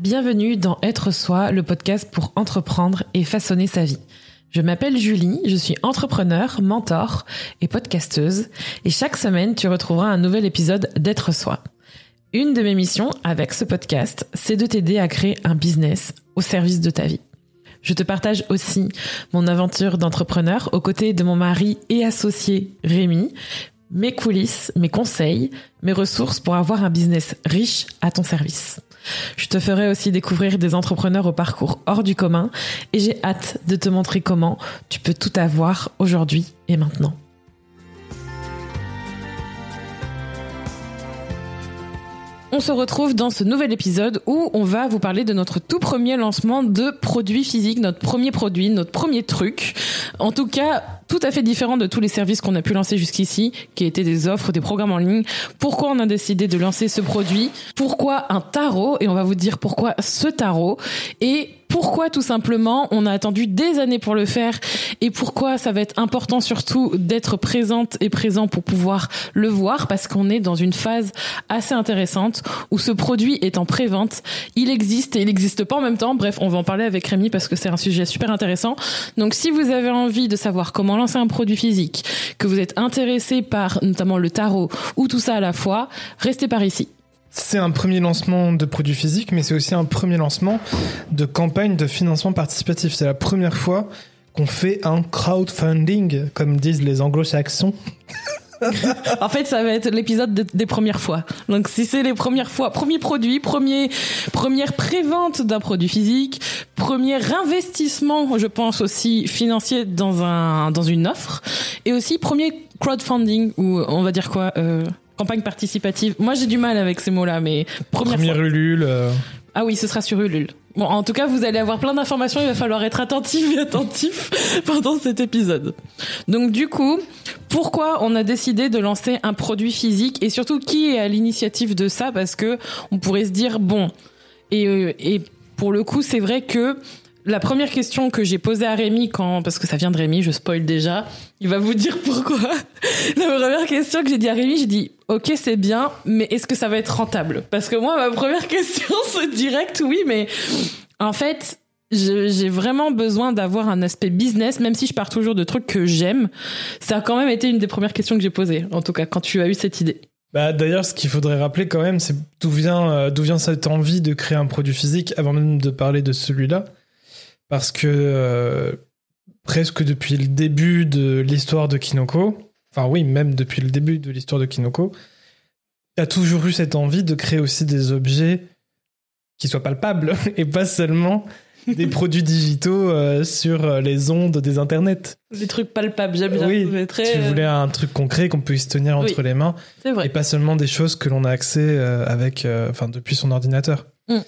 Bienvenue dans Être Soi, le podcast pour entreprendre et façonner sa vie. Je m'appelle Julie, je suis entrepreneur, mentor et podcasteuse et chaque semaine tu retrouveras un nouvel épisode d'Être Soi. Une de mes missions avec ce podcast, c'est de t'aider à créer un business au service de ta vie. Je te partage aussi mon aventure d'entrepreneur aux côtés de mon mari et associé Rémi, mes coulisses, mes conseils, mes ressources pour avoir un business riche à ton service. Je te ferai aussi découvrir des entrepreneurs au parcours hors du commun et j'ai hâte de te montrer comment tu peux tout avoir aujourd'hui et maintenant. On se retrouve dans ce nouvel épisode où on va vous parler de notre tout premier lancement de produits physiques, notre premier produit, notre premier truc. En tout cas, tout à fait différent de tous les services qu'on a pu lancer jusqu'ici, qui étaient des offres, des programmes en ligne. Pourquoi on a décidé de lancer ce produit? Pourquoi un tarot? Et on va vous dire pourquoi ce tarot. Et pourquoi tout simplement on a attendu des années pour le faire et pourquoi ça va être important surtout d'être présente et présent pour pouvoir le voir parce qu'on est dans une phase assez intéressante où ce produit est en pré-vente. Il existe et il n'existe pas en même temps. Bref, on va en parler avec Rémi parce que c'est un sujet super intéressant. Donc si vous avez envie de savoir comment lancer un produit physique, que vous êtes intéressé par notamment le tarot ou tout ça à la fois, restez par ici. C'est un premier lancement de produits physiques, mais c'est aussi un premier lancement de campagne de financement participatif. C'est la première fois qu'on fait un crowdfunding, comme disent les anglo-saxons. en fait, ça va être l'épisode des premières fois. Donc, si c'est les premières fois, premier produit, premier, première prévente d'un produit physique, premier investissement, je pense aussi financier dans un dans une offre, et aussi premier crowdfunding ou on va dire quoi. Euh campagne participative. Moi, j'ai du mal avec ces mots-là, mais première, première Ulule. Euh. Ah oui, ce sera sur Ulule. Bon, en tout cas, vous allez avoir plein d'informations. Il va falloir être attentif et attentif pendant cet épisode. Donc, du coup, pourquoi on a décidé de lancer un produit physique et surtout qui est à l'initiative de ça? Parce que on pourrait se dire bon. Et, euh, et pour le coup, c'est vrai que la première question que j'ai posée à Rémi quand parce que ça vient de Rémi, je spoil déjà, il va vous dire pourquoi. la première question que j'ai dit à Rémi, j'ai dit OK, c'est bien, mais est-ce que ça va être rentable? Parce que moi ma première question c'est direct oui, mais en fait, j'ai vraiment besoin d'avoir un aspect business, même si je pars toujours de trucs que j'aime. Ça a quand même été une des premières questions que j'ai posées, en tout cas, quand tu as eu cette idée. Bah, D'ailleurs, ce qu'il faudrait rappeler quand même, c'est d'où vient, euh, vient cette envie de créer un produit physique avant même de parler de celui-là parce que euh, presque depuis le début de l'histoire de Kinoko, enfin oui, même depuis le début de l'histoire de Kinoko, tu as toujours eu cette envie de créer aussi des objets qui soient palpables et pas seulement des produits digitaux euh, sur euh, les ondes des internets. Des trucs palpables, j'aime bien. Oui, tu voulais un truc concret qu'on puisse tenir entre les mains. Vrai. Et pas seulement des choses que l'on a accès avec, enfin, depuis son ordinateur. Mm.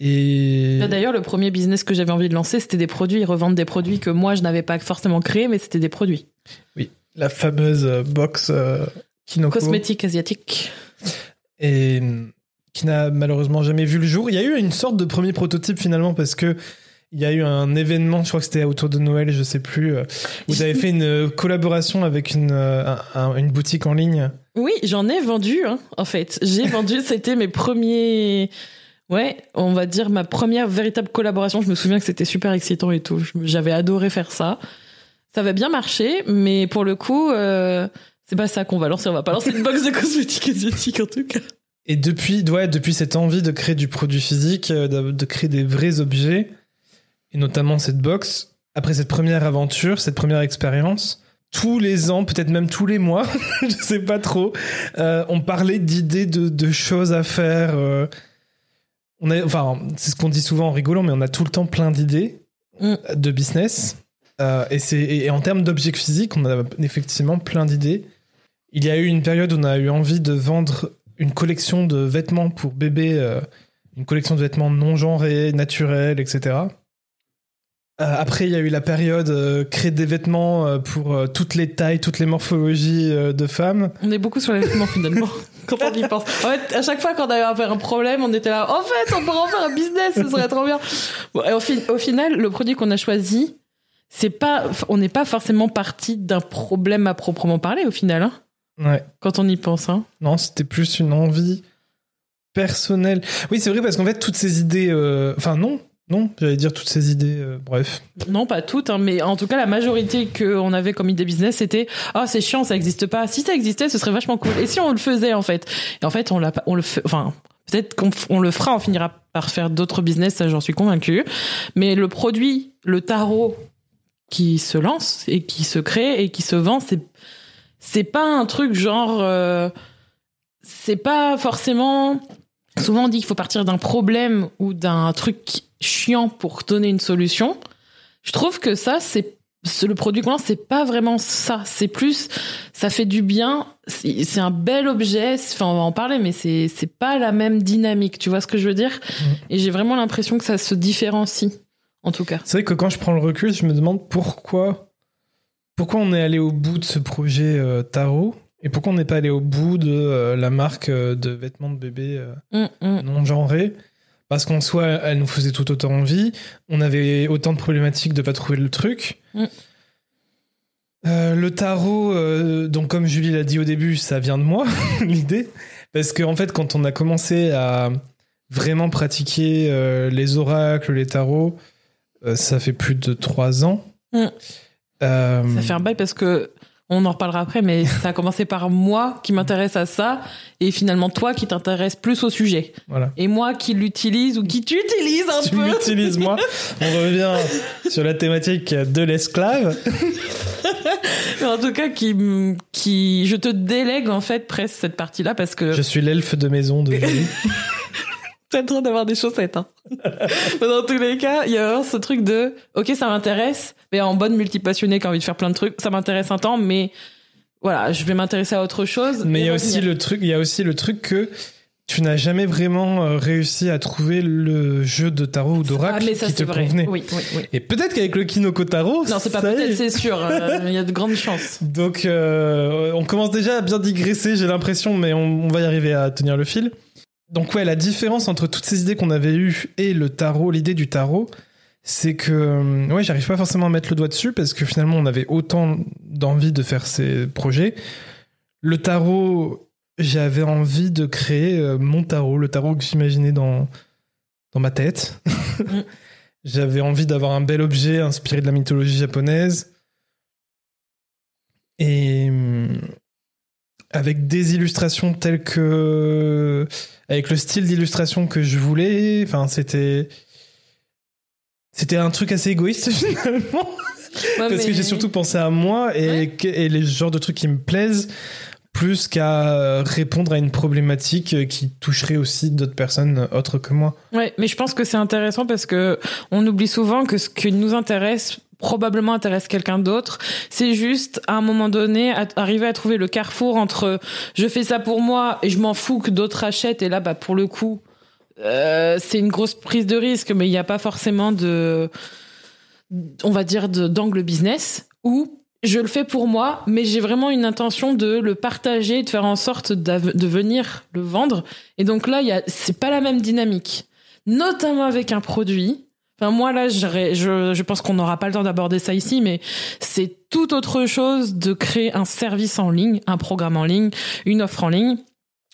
Et d'ailleurs, le premier business que j'avais envie de lancer, c'était des produits, revendre des produits que moi je n'avais pas forcément créés, mais c'était des produits. Oui, la fameuse euh, box euh, Kinoko. Cosmétique asiatique. Et mm, qui n'a malheureusement jamais vu le jour. Il y a eu une sorte de premier prototype finalement parce que il y a eu un événement, je crois que c'était autour de Noël, je sais plus. Euh, vous avez fait une collaboration avec une, une boutique en ligne. Oui, j'en ai vendu, hein, en fait. J'ai vendu, c'était mes premiers Ouais, on va dire ma première véritable collaboration. Je me souviens que c'était super excitant et tout. J'avais adoré faire ça. Ça va bien marcher, mais pour le coup, euh, c'est pas ça qu'on va lancer. On va pas lancer une box de cosmétiques asiatiques en tout cas. Et depuis, ouais, depuis cette envie de créer du produit physique, euh, de, créer des vrais objets, et notamment cette box, après cette première aventure, cette première expérience, tous les ans, peut-être même tous les mois, je sais pas trop, euh, on parlait d'idées de, choses à faire on enfin, c'est ce qu'on dit souvent en rigolant, mais on a tout le temps plein d'idées mm. de business. Euh, et, c'est, et en termes d'objets physiques, on a effectivement plein d'idées. Il y a eu une période où on a eu envie de vendre une collection de vêtements pour bébés, euh, une collection de vêtements non genrés, naturels, etc. Euh, après, il y a eu la période créer des vêtements pour toutes les tailles, toutes les morphologies de femmes. On est beaucoup sur les vêtements finalement. quand on y pense. En fait, à chaque fois qu'on avait un problème, on était là, en fait, on pourrait en faire un business, ce serait trop bien. au, final, le produit qu'on a choisi, c'est pas, on n'est pas forcément parti d'un problème à proprement parler, au final, hein. Ouais. Quand on y pense, hein. Non, c'était plus une envie personnel. Oui, c'est vrai parce qu'en fait toutes ces idées, euh, enfin non, non, j'allais dire toutes ces idées. euh, bref. Non, pas toutes, hein, mais en tout cas, la majorité qu'on avait comme idée business, c'était ah c'est chiant, ça existe pas. Si ça existait, ce serait vachement cool. Et si on le faisait en fait? Et en fait, on l'a, on le fait. Enfin, peut-être qu'on on le fera, on finira par faire d'autres business, ça j'en suis convaincue. Mais le produit, le tarot qui se lance et qui se crée et qui se vend, c'est c'est pas un truc genre. euh, c'est pas forcément. Souvent on dit qu'il faut partir d'un problème ou d'un truc chiant pour donner une solution. Je trouve que ça, c'est le produit lance, c'est pas vraiment ça. C'est plus, ça fait du bien. C'est un bel objet. Enfin, on va en parler, mais c'est c'est pas la même dynamique. Tu vois ce que je veux dire? Et j'ai vraiment l'impression que ça se différencie, en tout cas. C'est vrai que quand je prends le recul, je me demande pourquoi, pourquoi on est allé au bout de ce projet euh, tarot et pourquoi on n'est pas allé au bout de euh, la marque euh, de vêtements de bébé Hum, hum. non genrés. Parce qu'en soi, elle nous faisait tout autant envie. On avait autant de problématiques de pas trouver le truc. Mm. Le tarot, donc comme Julie l'a dit au début, ça vient de moi, l'idée. Parce qu'en en fait, quand on a commencé à vraiment pratiquer les oracles, les tarots, ça fait plus de trois ans. Mm. Euh, Ça fait un bail parce que on en reparlera après, mais ça a commencé par moi qui m'intéresse à ça et finalement toi qui t'intéresse plus au sujet Voilà. et moi qui l'utilise ou qui t'utilise un Tu peu. l'utilises, moi. On revient sur la thématique de l'esclave. Mais en tout cas, qui, qui, je te délègue en fait presque cette partie-là parce que Je suis l'elfe de maison de Julie. t'as le droit d'avoir des chaussettes. Hein. Dans tous les cas, il y a vraiment ce truc de, ok, ça m'intéresse, mais en bonne multipassionnée qui a envie de faire plein de trucs, ça m'intéresse un temps, mais voilà, je vais m'intéresser à autre chose. Mais il y a aussi le truc, il y a aussi le truc que tu n'as jamais vraiment euh, réussi à trouver le jeu de tarot ou ah, d'oracle mais ça qui te vrai. convenait. Oui, oui, oui. Et peut-être qu'avec le Kinoko Tarot, Non, c'est pas peut-être, est. c'est sûr. euh, Il y a de grandes chances. Donc, euh, on commence déjà à bien digresser, j'ai l'impression, mais on, on va y arriver à tenir le fil. Donc, ouais, la différence entre toutes ces idées qu'on avait eues et le tarot, l'idée du tarot, c'est que, euh, ouais, j'arrive pas forcément à mettre le doigt dessus parce que finalement, on avait autant d'envie de faire ces projets. Le tarot, j'avais envie de créer euh, mon tarot, le tarot que j'imaginais dans, dans ma tête. j'avais envie d'avoir un bel objet inspiré de la mythologie japonaise. Et hum, avec des illustrations telles que. Avec le style d'illustration que je voulais. Enfin, c'était. C'était un truc assez égoïste finalement. Ouais, Parce que j'ai surtout pensé à moi et, Ouais. et les genres de trucs qui me plaisent plus qu'à répondre à une problématique qui toucherait aussi d'autres personnes autres que moi. Ouais, mais je pense que c'est intéressant parce que on oublie souvent que ce qui nous intéresse probablement intéresse quelqu'un d'autre. C'est juste à un moment donné arriver à trouver le carrefour entre je fais ça pour moi et je m'en fous que d'autres achètent et là bah pour le coup euh, c'est une grosse prise de risque mais il n'y a pas forcément de on va dire d'angle business ou je le fais pour moi, mais j'ai vraiment une intention de le partager, de faire en sorte de venir le vendre. Et donc là, il y a, c'est pas la même dynamique, notamment avec un produit. Moi là, je, pense qu'on n'aura pas le temps d'aborder ça ici, mais c'est tout autre chose de créer un service en ligne, un programme en ligne, une offre en ligne,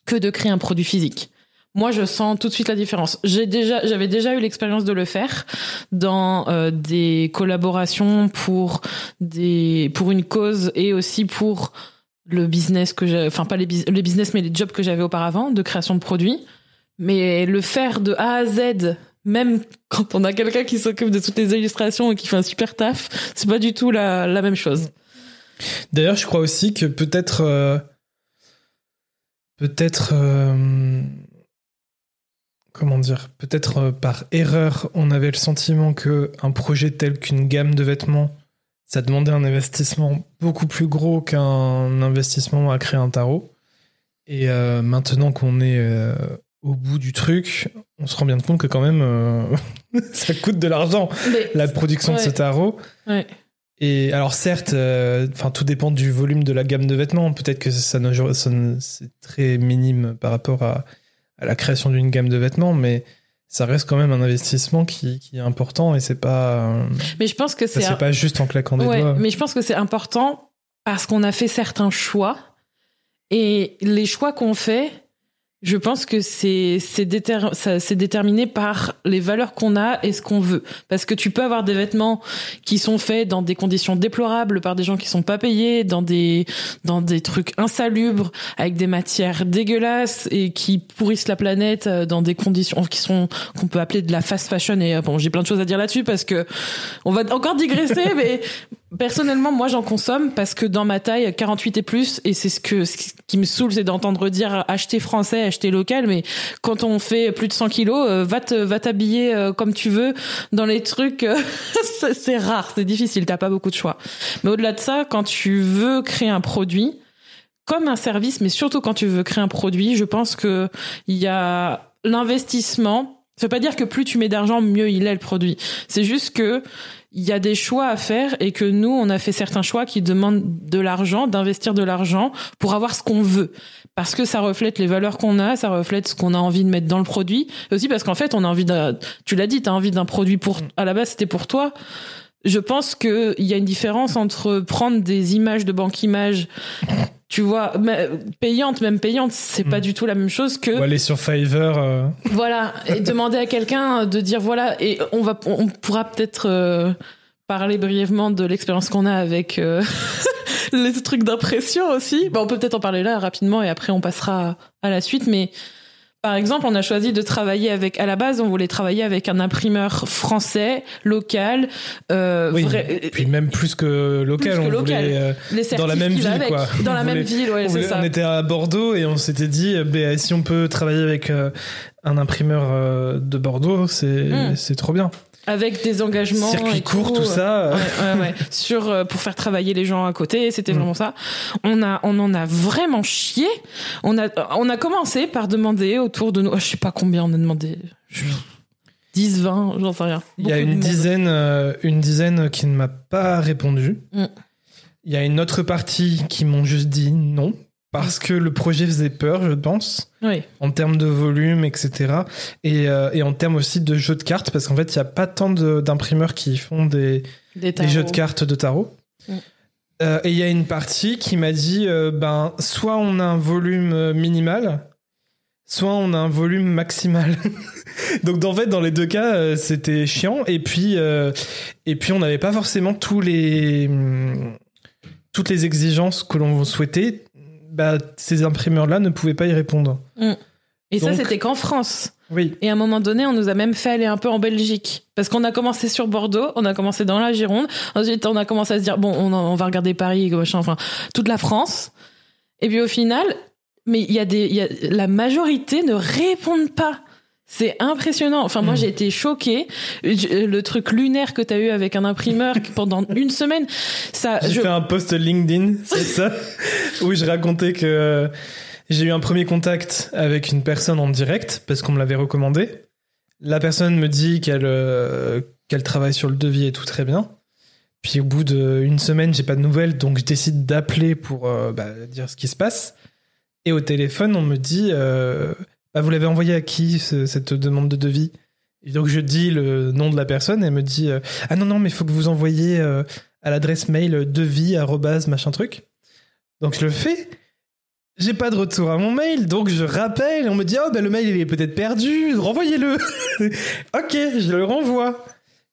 que de créer un produit physique. Moi, je sens tout de suite la différence. J'ai déjà, j'avais déjà eu l'expérience de le faire dans euh, des collaborations pour des, pour une cause et aussi pour le business que j'ai, enfin pas les, les business mais les jobs que j'avais auparavant de création de produits. Mais le faire de A à Z, même quand on a quelqu'un qui s'occupe de toutes les illustrations et qui fait un super taf, c'est pas du tout la, même chose. D'ailleurs, je crois aussi que peut-être. euh, peut-être. euh, comment dire Peut-être euh, par erreur, on avait le sentiment que un projet tel qu'une gamme de vêtements, ça demandait un investissement beaucoup plus gros qu'un investissement à créer un tarot. Et maintenant qu'on est au bout du truc, on se rend bien compte que quand même, euh, ça coûte de l'argent, la production de ce tarot. ouais. Et alors certes, euh, tout dépend du volume de la gamme de vêtements. Peut-être que ça, c'est très minime par rapport à, à la création d'une gamme de vêtements, mais ça reste quand même un investissement qui, qui est important et c'est pas euh, mais je pense que c'est un- pas juste en claquant des Ouais, doigts. mais je pense que c'est important parce qu'on a fait certains choix et les choix qu'on fait, Je pense que c'est c'est déter- déterminé par les valeurs qu'on a et ce qu'on veut. Parce que tu peux avoir des vêtements qui sont faits dans des conditions déplorables par des gens qui sont pas payés, dans des dans des trucs insalubres, avec des matières dégueulasses et qui pourrissent la planète euh, dans des conditions qui sont qu'on peut appeler de la fast fashion. Et euh, bon, j'ai plein de choses à dire là-dessus parce que on va encore digresser, mais Personnellement, moi, j'en consomme parce que dans ma taille, 48 et plus, et c'est ce que ce qui me saoule, c'est d'entendre dire acheter français, acheter local. Mais quand on fait plus de 100 kilos, euh, va te va t'habiller euh, comme tu veux dans les trucs. euh, c'est rare, c'est difficile, t'as pas beaucoup de choix. Mais au-delà de ça, quand tu veux créer un produit comme un service, mais surtout quand tu veux créer un produit, je pense que il y a l'investissement. Ça veut pas dire que plus tu mets d'argent, mieux il est le produit. C'est juste que il y a des choix à faire et que nous, on a fait certains choix qui demandent de l'argent, d'investir de l'argent pour avoir ce qu'on veut. Parce que ça reflète les valeurs qu'on a, ça reflète ce qu'on a envie de mettre dans le produit. Et aussi parce qu'en fait, on a envie d'un, tu l'as dit, t'as envie d'un produit pour, à la base, c'était pour toi. Je pense qu'il y a une différence entre prendre des images de banque images, tu vois, mais payantes, même payantes, c'est pas Mm. du tout la même chose que Ou aller sur Fiverr. euh, voilà, et demander à quelqu'un de dire voilà, et on va, on pourra peut-être euh, parler brièvement de l'expérience qu'on a avec euh, les trucs d'impression aussi. Bon, on peut peut-être en parler là rapidement et après on passera à la suite. Mais par exemple, on a choisi de travailler avec, à la base, on voulait travailler avec un imprimeur français, local, euh, Oui, vrai- et puis même plus que local, Plus que on local. voulait, euh, les dans la même ville, avec. quoi. Dans la On même voulait- ville, ouais, c'est ça. on était à Bordeaux et on s'était dit, ben, si on peut travailler avec euh, un imprimeur euh, de Bordeaux, c'est Mm. c'est trop bien. Avec des engagements. Circuit court, tout ça. euh, ouais, ouais, ouais. sur euh, pour faire travailler les gens à côté c'était Mm. vraiment ça on a on en a vraiment chié on a on a commencé par demander autour de nous oh, je sais pas combien on a demandé Je- 10 20 j'en sais rien Il y a une dizaine, euh, une dizaine qui ne m'a pas répondu. Mm. Il y a une autre partie qui m'ont juste dit non parce que le projet faisait peur, je pense, oui en termes de volume, etc. Et, euh, et en termes aussi de jeux de cartes, parce qu'en fait, il n'y a pas tant d'imprimeurs qui font des, des, des jeux de cartes de tarot. Mm. Euh, et il y a une partie qui m'a dit, euh, ben, soit on a un volume euh, minimal, soit on a un volume maximal. Donc en fait, dans les deux cas, c'était chiant. Et puis, euh, et puis on n'avait pas forcément tous les hum, toutes les exigences que l'on souhaitait. Bah, ces imprimeurs-là ne pouvaient pas y répondre. et ça c'était qu'en France. Oui. et à un moment donné on nous a même fait aller un peu en Belgique. Parce qu'on a commencé sur Bordeaux on a commencé dans la Gironde. Ensuite on a commencé à se dire bon on, on va regarder Paris machin enfin toute la France. Et puis au final mais il y a des y a, la majorité ne répondent pas c'est impressionnant. Enfin, moi, Mm. j'ai été choquée. Je- Le truc lunaire que tu as eu avec un imprimeur pendant une semaine, ça, J'ai je- fait un post LinkedIn, c'est ça, où je racontais que j'ai eu un premier contact avec une personne en direct parce qu'on me l'avait recommandé. La personne me dit qu'elle euh, qu'elle travaille sur le devis et tout très bien. Puis au bout d'une semaine, j'ai pas de nouvelles, donc je décide d'appeler pour euh, bah, dire ce qui se passe. Et au téléphone, on me dit euh, bah, Vous l'avez envoyé à qui ce- cette demande de devis? Et donc je dis le nom de la personne et elle me dit euh, Ah non, non, mais il faut que vous envoyiez euh, à l'adresse mail devis arrobase machin truc. Donc je le fais. J'ai pas de retour à mon mail, donc je rappelle. On me dit oh ben le mail il est peut-être perdu, renvoyez-le. ok, je le renvoie.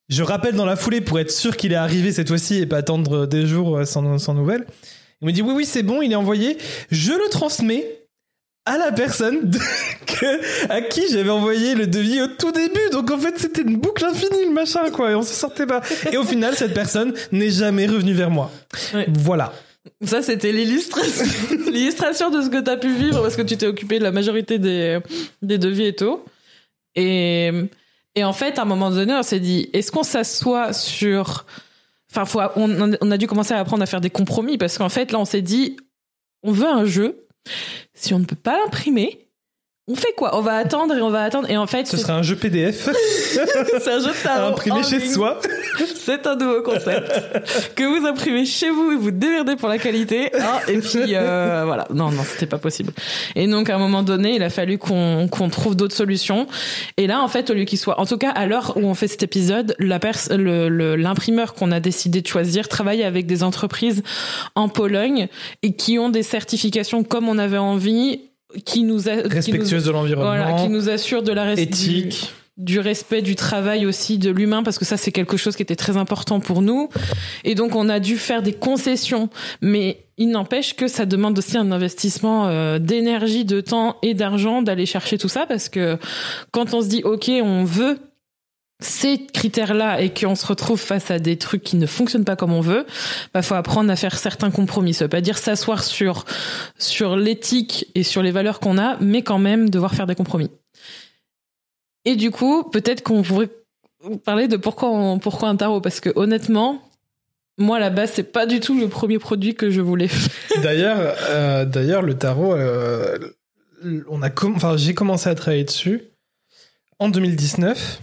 Je rappelle dans la foulée pour être sûr qu'il est arrivé cette fois-ci et pas attendre des jours euh, sans, sans nouvelles. Il me dit oui oui c'est bon, il est envoyé. Je le transmets à la personne de- que- à qui j'avais envoyé le devis au tout début. Donc en fait c'était une boucle infinie le machin quoi et on se sortait pas. Et au final cette personne n'est jamais revenue vers moi. Voilà. ça, c'était l'illustration, l'illustration de ce que tu as pu vivre parce que tu t'es occupé de la majorité des, des devis et tout. Et, et en fait, à un moment donné, on s'est dit, est-ce qu'on s'assoit sur, enfin, faut, on, on a dû commencer à apprendre à faire des compromis parce qu'en fait, là, on s'est dit, on veut un jeu. Si on ne peut pas l'imprimer, on fait quoi? On va attendre et on va attendre. Et en fait, Ce sera un jeu PDF c'est un jeu de à imprimer chez ligne. soi. C'est un nouveau concept que vous imprimez chez vous et vous démerdez pour la qualité. hein, et puis euh, voilà, non, non, c'était pas possible. Et donc à un moment donné, il a fallu qu'on qu'on trouve d'autres solutions. Et là, en fait, au lieu qu'il soit, en tout cas à l'heure où on fait cet épisode, la l'imprimeur qu'on a décidé de choisir travaille avec des entreprises en Pologne et qui ont des certifications comme on avait envie qui nous a, qui nous- Respectueuse de l'environnement, voilà, qui nous assure de la res- éthique. du, du respect du travail aussi de l'humain parce que ça c'est quelque chose qui était très important pour nous. Et donc on a dû faire des concessions. Mais il n'empêche que ça demande aussi un investissement euh, d'énergie de temps et d'argent d'aller chercher tout ça parce que quand on se dit ok on veut ces critères-là et qu'on se retrouve face à des trucs qui ne fonctionnent pas comme on veut, bah faut apprendre à faire certains compromis. Ça veut pas dire s'asseoir sur sur l'éthique et sur les valeurs qu'on a, mais quand même devoir faire des compromis. Et du coup, peut-être qu'on pourrait parler de pourquoi pourquoi un tarot parce que honnêtement, moi base c'est pas du tout le premier produit que je voulais. D'ailleurs, euh, d'ailleurs, le tarot, euh, on a enfin, j'ai commencé à travailler dessus en 2019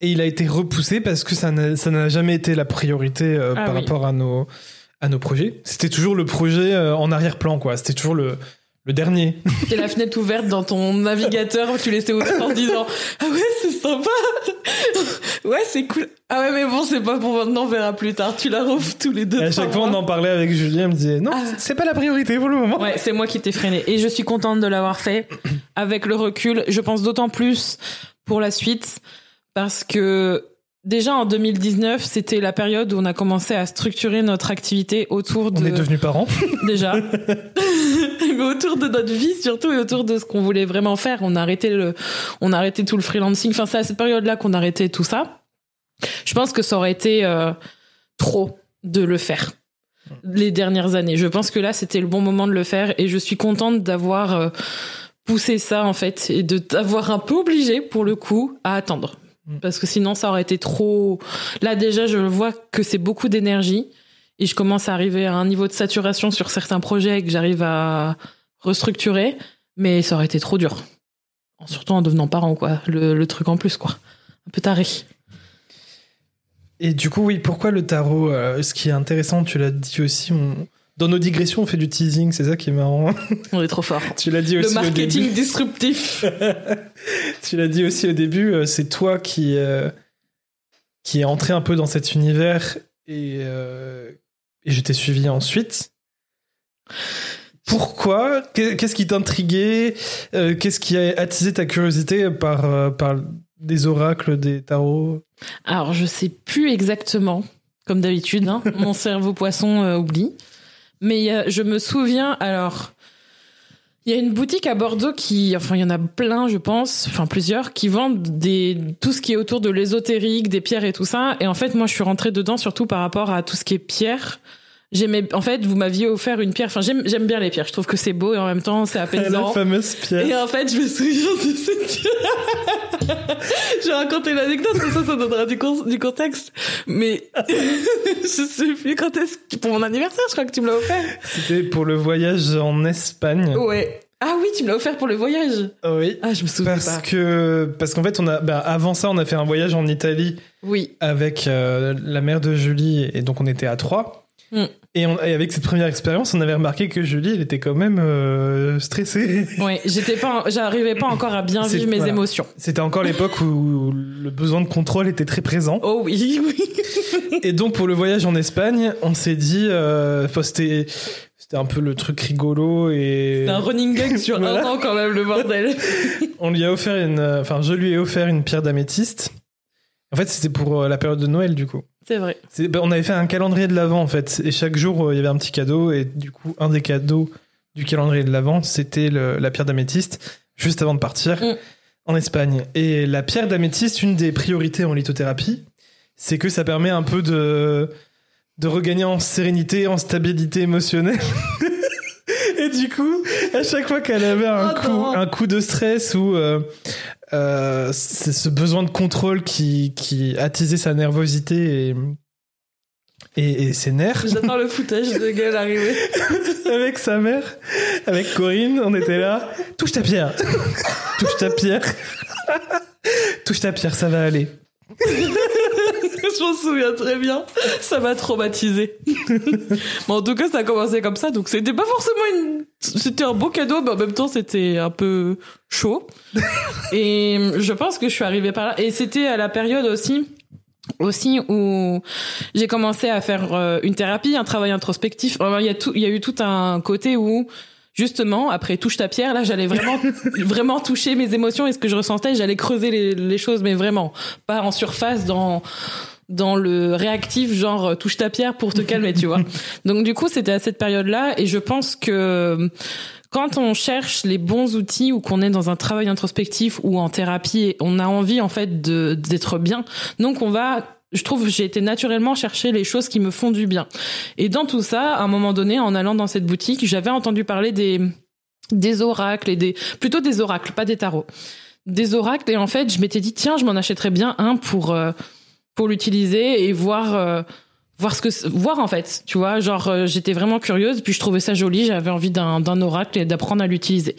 et il a été repoussé parce que ça n'a jamais été la priorité euh, Ah par oui. rapport à nos à nos projets. C'était toujours le projet euh, en arrière-plan, quoi. C'était toujours le le dernier. C'était la fenêtre ouverte dans ton navigateur, tu laissais ouvert en disant ah ouais c'est sympa, ouais c'est cool. Ah ouais mais bon c'est pas pour maintenant, on verra plus tard. Tu la rouvres tous les deux. Et à chaque fois, on en parlait avec Julien, elle me disait non, Ah. c'est pas la priorité pour le moment. Ouais, c'est moi qui t'ai freiné. Et je suis contente de l'avoir fait. Avec le recul, je pense d'autant plus pour la suite parce que déjà en 2019, c'était la période où on a commencé à structurer notre activité autour de On est devenus parents. déjà, mais autour de notre vie surtout et autour de ce qu'on voulait vraiment faire. On a arrêté le, on a arrêté tout le freelancing. Enfin, c'est à cette période-là qu'on a arrêté tout ça. Je pense que ça aurait été euh, trop de le faire les dernières années. Je pense que là, c'était le bon moment de le faire et je suis contente d'avoir euh, poussé ça en fait et de t'avoir un peu obligé pour le coup à attendre. Mm. Parce que sinon, ça aurait été trop. Là, déjà, je vois que c'est beaucoup d'énergie et je commence à arriver à un niveau de saturation sur certains projets que j'arrive à restructurer, mais ça aurait été trop dur. Surtout en devenant parent, quoi. Le, truc en plus, quoi. Un peu taré. Et du coup, oui, pourquoi le tarot? Euh, Ce qui est intéressant, tu l'as dit aussi, dans nos digressions, on fait du teasing, c'est ça qui est marrant. On est trop fort. tu l'as dit Le au marketing début. disruptif. Tu l'as dit aussi au début, euh, c'est toi qui, euh, qui est entré un peu dans cet univers et, euh, et je t'ai suivi ensuite. Pourquoi? Qu'est- Qu'est-ce qui t'intriguait? Euh, Qu'est-ce qui a attisé ta curiosité par, par des oracles, des tarots? Alors, je sais plus exactement, comme d'habitude, hein, mon cerveau poisson euh, oublie. Mais a- je me souviens, alors, il y a une boutique à Bordeaux qui, enfin, il y en a plein, je pense, enfin plusieurs, qui vendent tout ce qui est autour de l'ésotérique, des pierres et tout ça. Et en fait, moi, je suis rentrée dedans surtout par rapport à tout ce qui est pierre. J'aimais, en fait, vous m'aviez offert une pierre. Enfin, j'aime, j'aime bien les pierres. Je trouve que c'est beau et en même temps, c'est La apaisant. fameuse pierre. Et en fait, je me souviens de cette. je vais raconter l'anecdote, comme ça, ça donnera du, con- du contexte. Mais je sais plus quand est-ce. Pour mon anniversaire, je crois que tu me l'as offert. C'était pour le voyage en Espagne. Ouais. Ah oui, tu me l'as offert pour le voyage. Oui. Ah, je me souviens Parce pas. que parce qu'en fait on a bah, avant ça on a fait un voyage en Italie Oui. avec euh, la mère de Julie et donc on était à trois Mm. Et, on- et avec cette première expérience on avait remarqué que Julie elle était quand même euh, stressée Ouais, j'étais pas, j'arrivais pas encore à bien vivre mes voilà. émotions. c'était encore l'époque où le besoin de contrôle était très présent Oh oui, oui. et donc pour le voyage en Espagne on s'est dit euh, c'était c'était un peu le truc rigolo et C'est un running gag sur Voilà. un an quand même, le bordel. on lui a offert une enfin je lui ai offert une pierre d'améthyste en fait c'était pour euh, la période de Noël du coup C'est vrai. Bah, on avait fait un calendrier de l'avant en fait, et chaque jour euh, il y avait un petit cadeau, et du coup un des cadeaux du calendrier de l'avant c'était la pierre d'améthyste juste avant de partir Mm. en Espagne. Et la pierre d'améthyste, une des priorités en lithothérapie, c'est que ça permet un peu de de regagner en sérénité, en stabilité émotionnelle. et du coup, à chaque fois qu'elle avait un Oh coup, non. un coup de stress ou euh, euh, c'est ce besoin de contrôle qui, qui attisait sa nervosité et, et, et ses nerfs. J'attends le footage de gueule arriver. Avec sa mère, avec Corinne, on était là. Touche ta pierre. Touche ta pierre. Touche ta pierre, ça va aller. Je m'en souviens très bien. Ça m'a traumatisé. bon, en tout cas, ça a commencé comme ça, donc c'était pas forcément une. C'était un beau cadeau, mais en même temps, c'était un peu chaud. Et je pense que je suis arrivée par là. Et c'était à la période aussi. Aussi où j'ai commencé à faire euh, une thérapie, un travail introspectif. Il y a tout, il y a eu tout un côté où justement, après touche ta pierre, là, j'allais vraiment, vraiment toucher mes émotions et ce que je ressentais, j'allais creuser les, les choses, mais vraiment, pas en surface, dans dans le réactif genre euh, touche ta pierre pour te calmer tu vois donc du coup c'était à cette période là et je pense que quand on cherche les bons outils ou qu'on est dans un travail introspectif ou en thérapie on a envie en fait de d'être bien donc on va je trouve j'ai été naturellement chercher les choses qui me font du bien. Et dans tout ça, à un moment donné, en allant dans cette boutique, j'avais entendu parler des des oracles et des plutôt des oracles, pas des tarots. Des oracles et en fait, je m'étais dit tiens, je m'en achèterais bien un pour euh, pour l'utiliser et voir euh, voir ce que voir en fait, tu vois, genre euh, j'étais vraiment curieuse puis je trouvais ça joli, j'avais envie d'un d'un oracle et d'apprendre à l'utiliser.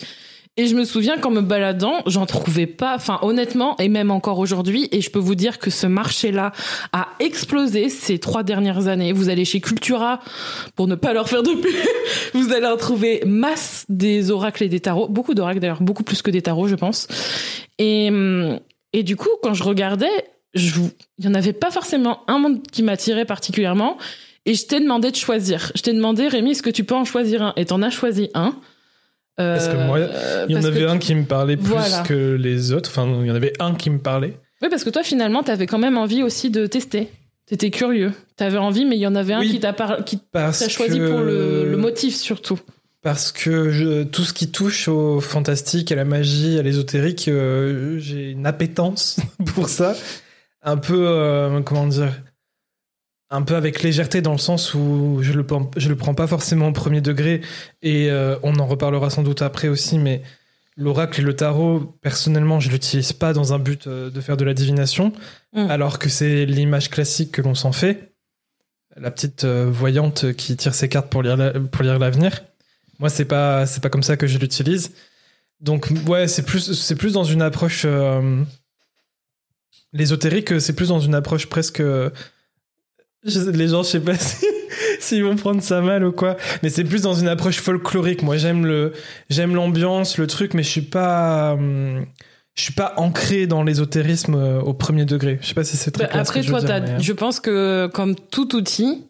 Et je me souviens qu'en me baladant, j'en trouvais pas, enfin honnêtement, et même encore aujourd'hui, et je peux vous dire que ce marché-là a explosé ces trois dernières années. Vous allez chez Cultura, pour ne pas leur faire de pub, vous allez en trouver masse des oracles et des tarots, beaucoup d'oracles d'ailleurs, beaucoup plus que des tarots, je pense. Et, et du coup, quand je regardais, je, il y en avait pas forcément un monde qui m'attirait particulièrement, et je t'ai demandé de choisir. Je t'ai demandé, Rémi, est-ce que tu peux en choisir un? Et t'en as choisi un. Parce que moi, Euh, il y en avait un tu- qui me parlait plus Voilà. que les autres. Enfin, il y en avait un qui me parlait. Oui, parce que toi, finalement, t'avais quand même envie aussi de tester. T'étais curieux. T'avais envie, mais il y en avait un Oui. qui t'a par... qui choisi que... pour le, le motif surtout. Parce que je- tout ce qui touche au fantastique, à la magie, à l'ésotérique, euh, j'ai une appétence pour ça. Un peu, euh, comment dire, un peu avec légèreté dans le sens où je le, je le prends pas forcément au premier degré et euh, on en reparlera sans doute après aussi, mais l'oracle et le tarot, personnellement, je l'utilise pas dans un but euh, de faire de la divination, Mm. alors que c'est l'image classique que l'on s'en fait. La petite voyante qui tire ses cartes pour lire la- pour lire l'avenir. Moi, c'est pas c'est pas comme ça que je l'utilise. Donc ouais, c'est plus c'est plus dans une approche euh, l'ésotérique, c'est plus dans une approche presque euh, les gens, je sais pas si s'ils vont prendre ça mal ou quoi, mais c'est plus dans une approche folklorique. Moi, j'aime le j'aime l'ambiance, le truc, mais je suis pas hum, je suis pas ancré dans l'ésotérisme euh, au premier degré. Je sais pas si c'est très Bah, clair ce après, que je veux toi, dire, t'as- mais- je pense que comme tout outil,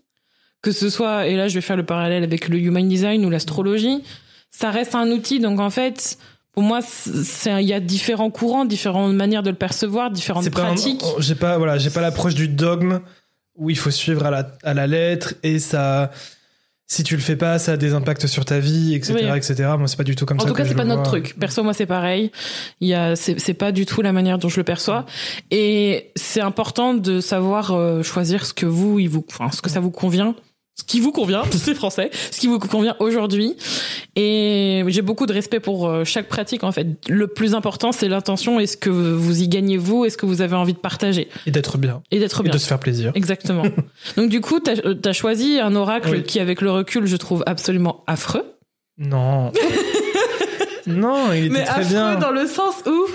que ce soit, et là, je vais faire le parallèle avec le human design ou l'astrologie, ça reste un outil. Donc, en fait, pour moi, il y a différents courants, différentes manières de le percevoir, différentes pratiques. j'ai pas voilà j'ai pas l'approche du dogme où il faut suivre à la, à la lettre et ça si tu le fais pas ça a des impacts sur ta vie etc Oui. etc moi c'est pas du tout comme En ça tout que cas, c'est pas notre vois. truc. Perso, moi, c'est pareil. Il y a, c'est, c'est pas du tout la manière dont je le perçois. Et c'est important de savoir euh, choisir ce que vous, il vous, enfin, ce que ça vous convient. Ce qui vous convient, c'est français, ce qui vous convient aujourd'hui. Et j'ai beaucoup de respect pour euh, chaque pratique, en fait. Le plus important, c'est l'intention. Est-ce que vous y gagnez vous? Est-ce que vous avez envie de partager? et d'être bien Et d'être et bien. de se faire plaisir Exactement. Donc, du coup, t'as, as choisi un oracle Oui. qui, avec le recul, je trouve absolument affreux. non non il était Mais très affreux bien dans le sens où.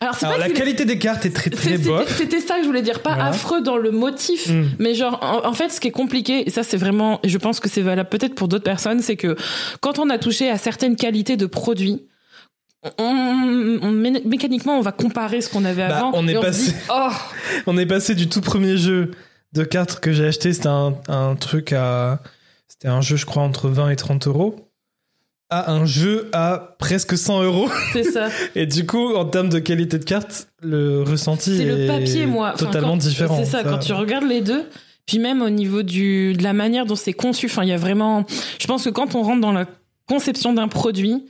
Alors, la qualité des cartes est très très bof c'était ça que je voulais dire, pas Voilà. affreux dans le motif, Mm. mais genre en, en fait ce qui est compliqué, et ça c'est vraiment, et je pense que c'est valable peut-être pour d'autres personnes, c'est que quand on a touché à certaines qualités de produits, on, on- mé- mécaniquement on va comparer ce qu'on avait Bah, avant. on est dit, oh, on est passé du tout premier jeu de cartes que j'ai acheté c'était un, un truc à c'était un jeu je crois entre 20 et 30 euros à un jeu à presque 100 euros c'est ça. Et du coup, en termes de qualité de carte, le ressenti C'est est le papier, moi. Enfin, totalement quand- différent. C'est ça, quand tu regardes les deux. Puis même au niveau du, de la manière dont c'est conçu, enfin, il y a vraiment, je pense que quand on rentre dans la conception d'un produit,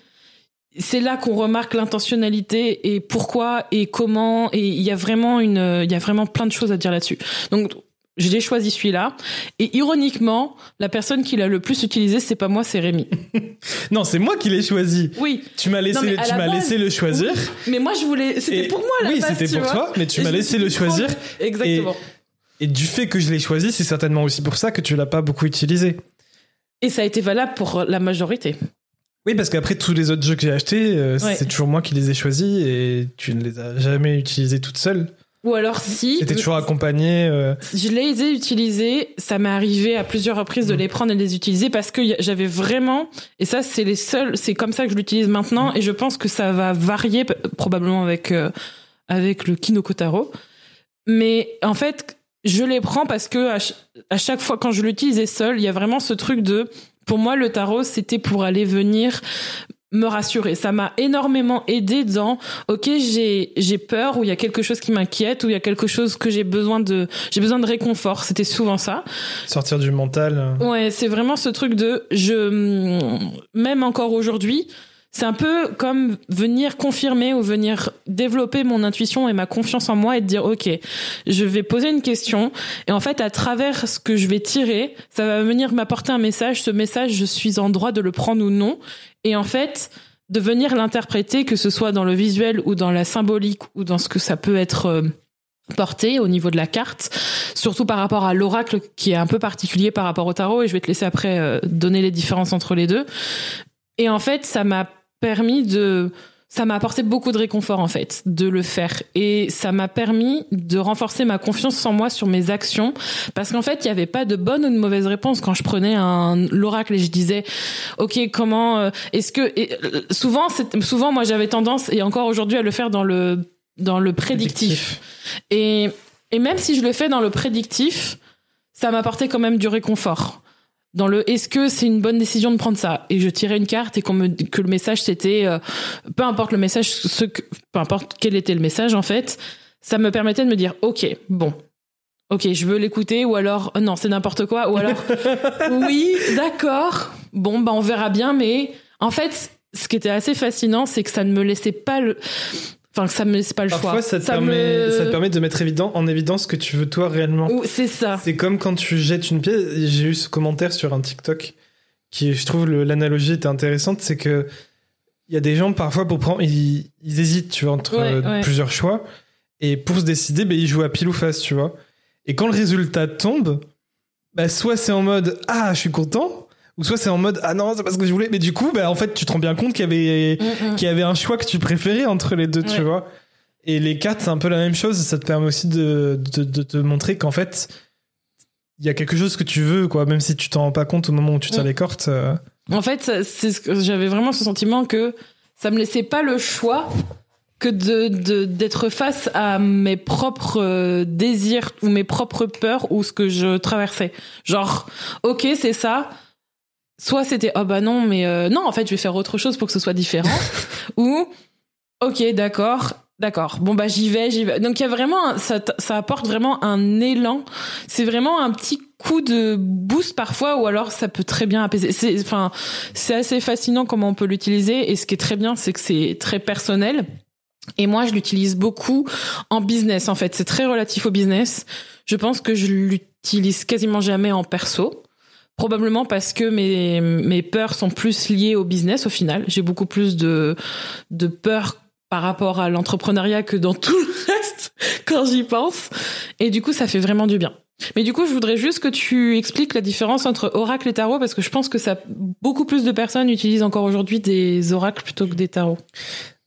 c'est là qu'on remarque l'intentionnalité et pourquoi et comment et il y a vraiment une, il y a vraiment plein de choses à dire là-dessus. Donc, j'ai choisi celui-là. Et ironiquement, la personne qui l'a le plus utilisé, c'est pas moi, c'est Rémi. Non, c'est moi qui l'ai choisi. Oui. Tu m'as laissé, Non, à tu la m'as laissé le choisir. Mais moi, je voulais, c'était pour moi, la Oui, c'était pour vois. toi, mais tu m'as laissé le choisir. Exactement. Et du fait que je l'ai choisi, c'est certainement aussi pour ça que tu l'as pas beaucoup utilisé. Et ça a été valable pour la majorité. Oui, parce qu'après tous les autres jeux que j'ai achetés, euh, Ouais. c'est toujours moi qui les ai choisis et tu ne les as jamais utilisés toute seule. Ou alors si C'était toujours accompagné. euh, je les ai utilisés, ça m'est arrivé à plusieurs reprises de Mm. les prendre et de les utiliser parce que j'avais vraiment et ça c'est les seuls, c'est comme ça que je l'utilise maintenant et je pense que ça va varier probablement avec euh, avec le Kinokotaro. Mais en fait, je les prends parce que à, ch- à chaque fois quand je l'utilisais seul, il y a vraiment ce truc de Pour moi, le tarot, c'était pour aller venir me rassurer. Ça m'a énormément aidé dans OK, j'ai j'ai peur ou il y a quelque chose qui m'inquiète ou il y a quelque chose que j'ai besoin de j'ai besoin de réconfort. C'était souvent ça. Sortir du mental. Ouais, c'est vraiment ce truc de je même encore aujourd'hui, c'est un peu comme venir confirmer ou venir développer mon intuition et ma confiance en moi et de dire ok, je vais poser une question et en fait à travers ce que je vais tirer, ça va venir m'apporter un message. Ce message, je suis en droit de le prendre ou non. Et en fait, de venir l'interpréter, que ce soit dans le visuel ou dans la symbolique ou dans ce que ça peut être euh, porté au niveau de la carte, surtout par rapport à l'oracle qui est un peu particulier par rapport au tarot et je vais te laisser après euh, donner les différences entre les deux. Et en fait, ça m'a permis de ça m'a apporté beaucoup de réconfort en fait de le faire. Et ça m'a permis de renforcer ma confiance en moi sur mes actions. Parce qu'en fait il n'y avait pas de bonne ou de mauvaise réponse quand je prenais un l'oracle et je disais ok comment euh, est-ce que et, euh, souvent souvent moi j'avais tendance et encore aujourd'hui à le faire dans le dans le prédictif, et et même si je le fais dans le prédictif ça m'apportait quand même du réconfort dans le est-ce que c'est une bonne décision de prendre ça? Et je tirais une carte et qu'on me que le message c'était euh, peu importe le message ce que, peu importe quel était le message en fait ça me permettait de me dire ok bon. Ok je veux l'écouter ou alors euh, non c'est n'importe quoi. Ou alors oui d'accord. Bon bah on verra bien mais en fait ce qui était assez fascinant c'est que ça ne me laissait pas le Enfin, ça me laisse pas le Parfois, choix. ça te, permet, ça te permet de mettre évident, en évidence ce que tu veux toi réellement. C'est ça. C'est comme quand tu jettes une pièce. J'ai eu ce commentaire sur un TikTok qui, je trouve, l'analogie était intéressante. C'est que il y a des gens parfois pour prendre, ils, ils hésitent, tu vois, entre Ouais, ouais. plusieurs choix. Et pour se décider, ben, ils jouent à pile ou face, tu vois. Et quand le résultat tombe, bah, soit c'est en mode ah, je suis content, ou soit c'est en mode ah non, c'est pas ce que je voulais. Mais du coup, bah, en fait, tu te rends bien compte qu'il y avait Mm, mm. qu'il y avait un choix que tu préférais entre les deux, tu vois. Et les cartes, c'est un peu la même chose. Ça te permet aussi de, de, de te montrer qu'en fait, il y a quelque chose que tu veux, quoi. Même si tu t'en rends pas compte au moment où tu tires Mm. les cartes. euh, En fait, ça- c'est ce que j'avais vraiment ce sentiment que ça me laissait pas le choix que de de- d'être face à mes propres euh, désirs ou mes propres peurs ou ce que je traversais. Genre, ok, c'est ça. Soit c'était oh bah non, mais euh, non, en fait, je vais faire autre chose pour que ce soit différent. ou ok, d'accord. D'accord. Bon bah j'y vais, j'y vais. Donc il y a vraiment ça ça apporte vraiment un élan. C'est vraiment un petit coup de boost parfois ou alors ça peut très bien apaiser. C'est enfin c'est assez fascinant comment on peut l'utiliser et ce qui est très bien c'est que c'est très personnel. Et moi je l'utilise beaucoup en business en fait, c'est très relatif au business. Je pense que je l'utilise quasiment jamais en perso. Probablement parce que mes, mes peurs sont plus liées au business au final. J'ai beaucoup plus de, de peur par rapport à l'entrepreneuriat que dans tout le reste quand j'y pense. Et du coup, ça fait vraiment du bien. Mais du coup, je voudrais juste que tu expliques la différence entre oracle et tarot parce que je pense que ça, beaucoup plus de personnes utilisent encore aujourd'hui des oracles plutôt que des tarots.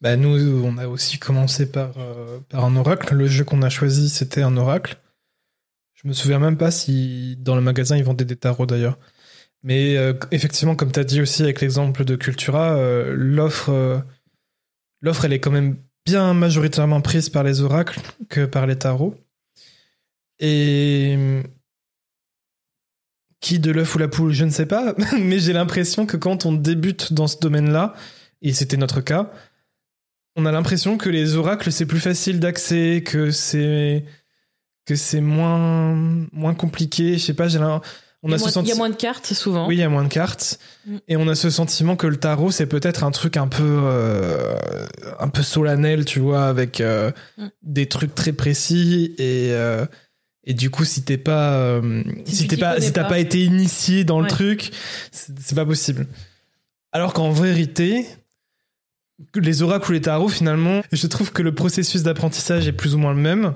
Bah, nous, on a aussi commencé par, euh, par un oracle. Le jeu qu'on a choisi, c'était un oracle. Je me souviens même pas si dans le magasin ils vendaient des tarots d'ailleurs. Mais euh, effectivement, comme tu as dit aussi avec l'exemple de Cultura, euh, l'offre, euh, l'offre, elle est quand même bien majoritairement prise par les oracles que par les tarots. Et qui de l'œuf ou la poule, je ne sais pas, mais j'ai l'impression que quand on débute dans ce domaine-là, et c'était notre cas, on a l'impression que les oracles c'est plus facile d'accès, que c'est que c'est moins moins compliqué. Je sais pas, j'ai on il, a y a ce moins, il y a sentiment. moins de cartes souvent. Oui, il y a moins de cartes. Mm. Et on a ce sentiment que le tarot, c'est peut-être un truc un peu, euh, un peu solennel, tu vois, avec euh, Mm. des trucs très précis. Et, euh, et du coup, si t'es pas, Si t'es pas, si t'as pas. pas été initié dans le truc, c'est pas possible. Alors qu'en vérité, les oracles ou les tarots, finalement, je trouve que le processus d'apprentissage est plus ou moins le même.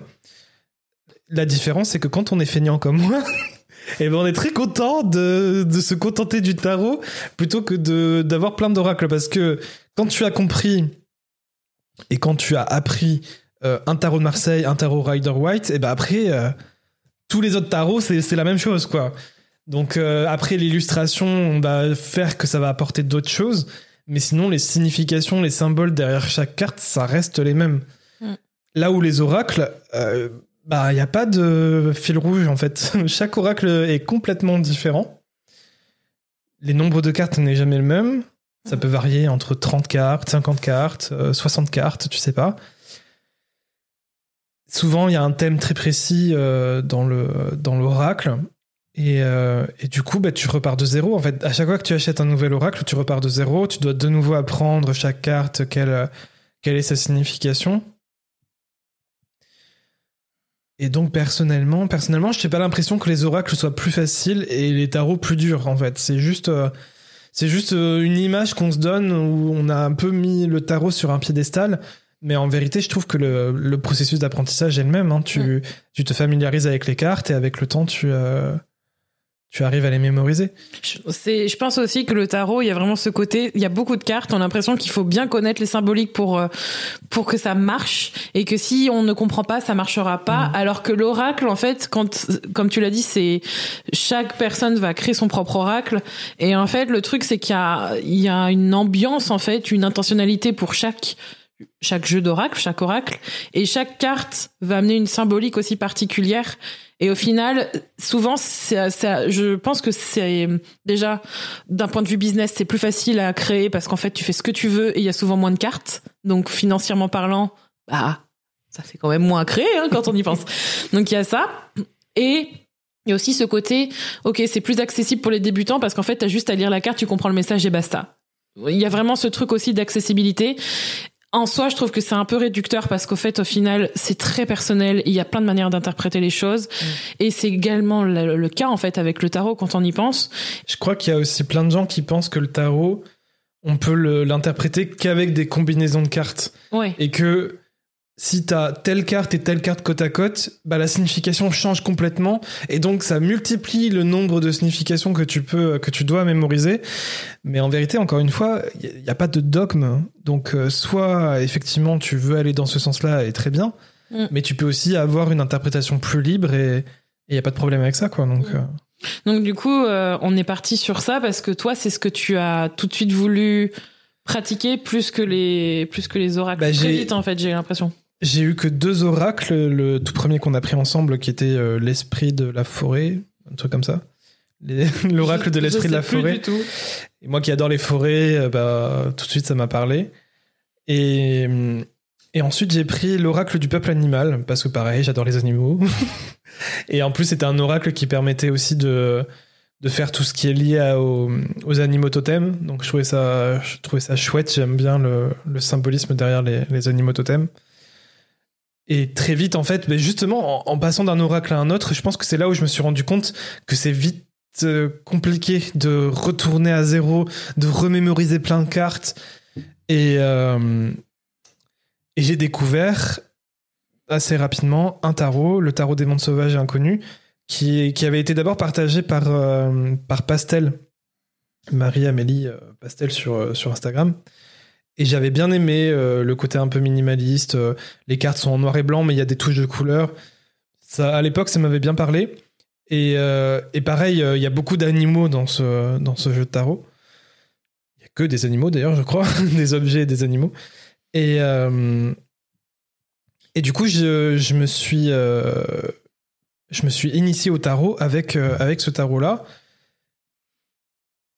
La différence, c'est que quand on est feignant comme moi, eh ben on est très content de, de se contenter du tarot plutôt que de d'avoir plein d'oracles parce que quand tu as compris et quand tu as appris euh, un tarot de Marseille, un tarot Rider White, et ben après euh, tous les autres tarots c'est c'est la même chose quoi. Donc euh, après l'illustration, on va faire que ça va apporter d'autres choses, mais sinon les significations, les symboles derrière chaque carte, ça reste les mêmes. Mm. Là où les oracles, euh, bah il y a pas de fil rouge en fait. Chaque oracle est complètement différent. les nombres de cartes n'est jamais le même. Ça peut varier entre 30 cartes, 50 cartes, 60 cartes, tu sais pas. Souvent, il y a un thème très précis dans le dans l'oracle. Et, et, du coup, bah, tu repars de zéro. En fait, à chaque fois que tu achètes un nouvel oracle, tu repars de zéro. Tu dois de nouveau apprendre chaque carte, quelle, quelle est sa signification. Et donc personnellement, personnellement, je n'ai pas l'impression que les oracles soient plus faciles et les tarots plus durs en fait. C'est juste, euh, c'est juste euh, une image qu'on se donne où on a un peu mis le tarot sur un piédestal. Mais en vérité, je trouve que le, processus d'apprentissage est le même. Hein. Tu, tu te familiarises avec les cartes et avec le temps, tu, euh, tu arrives à les mémoriser? C'est, je pense aussi que le tarot, il y a vraiment ce côté, il y a beaucoup de cartes, on a l'impression qu'il faut bien connaître les symboliques pour euh, pour que ça marche et que si on ne comprend pas, ça marchera pas. Mm. Alors que l'oracle, en fait, quand comme tu l'as dit, c'est chaque personne va créer son propre oracle et en fait, le truc c'est qu'il y a il y a une ambiance en fait, une intentionnalité pour chaque chaque jeu d'oracle, chaque oracle, et chaque carte va amener une symbolique aussi particulière. Et au final, souvent, ça, je pense que c'est déjà d'un point de vue business, c'est plus facile à créer parce qu'en fait, tu fais ce que tu veux et il y a souvent moins de cartes. Donc financièrement parlant, bah ça fait quand même moins à créer hein, quand on y pense. Donc il y a ça. Et il y a aussi ce côté, ok, c'est plus accessible pour les débutants parce qu'en fait, t'as juste à lire la carte, tu comprends le message et basta. Il y a vraiment ce truc aussi d'accessibilité en soi, je trouve que c'est un peu réducteur parce qu'au fait, au final, c'est très personnel. Il y a plein de manières d'interpréter les choses. Mm. Et c'est également le, cas, en fait, avec le tarot quand on y pense. Je crois qu'il y a aussi plein de gens qui pensent que le tarot, on peut l'interpréter qu'avec des combinaisons de cartes. Ouais. Et que si t'as telle carte et telle carte côte à côte, bah la signification change complètement et donc ça multiplie le nombre de significations que tu peux que tu dois mémoriser. Mais en vérité, encore une fois, il n'y a, pas de dogme. Donc euh, soit effectivement tu veux aller dans ce sens-là et très bien, mm. mais tu peux aussi avoir une interprétation plus libre et il n'y a pas de problème avec ça quoi. Donc mm. euh. donc du coup, euh, on est parti sur ça parce que toi, c'est ce que tu as tout de suite voulu pratiquer plus que les plus que les oracles. Bah, très vite en fait, j'ai l'impression. J'ai eu que deux oracles. Le tout premier qu'on a pris ensemble, qui était euh, l'esprit de la forêt, un truc comme ça. L'oracle de l'esprit de la forêt. tout. Et moi qui adore les forêts, euh, bah, tout de suite ça m'a parlé. Et, et ensuite j'ai pris l'oracle du peuple animal, parce que pareil, j'adore les animaux. et en plus c'était un oracle qui permettait aussi de, de faire tout ce qui est lié aux, aux, animaux totems. Donc je trouvais ça, je trouvais ça chouette, j'aime bien le, le, symbolisme derrière les, les animaux totems. Et très vite, en fait, mais justement, en, passant d'un oracle à un autre, je pense que c'est là où je me suis rendu compte que c'est vite euh, compliqué de retourner à zéro, de remémoriser plein de cartes. Et, euh, et j'ai découvert assez rapidement un tarot, le tarot des mondes sauvages et inconnus, qui, qui avait été d'abord partagé par, euh, par Pastel, Marie-Amélie Pastel sur, sur Instagram. Et j'avais bien aimé euh, le côté un peu minimaliste. Euh, les cartes sont en noir et blanc, mais il y a des touches de couleur. Ça, à l'époque, ça m'avait bien parlé. Et, euh, pareil, il y a beaucoup d'animaux dans ce, dans ce jeu de tarot. Il y a que des animaux d'ailleurs, je crois, des objets et des animaux. Et, et du coup, je, je me suis, je me suis initié au tarot avec, avec ce tarot-là.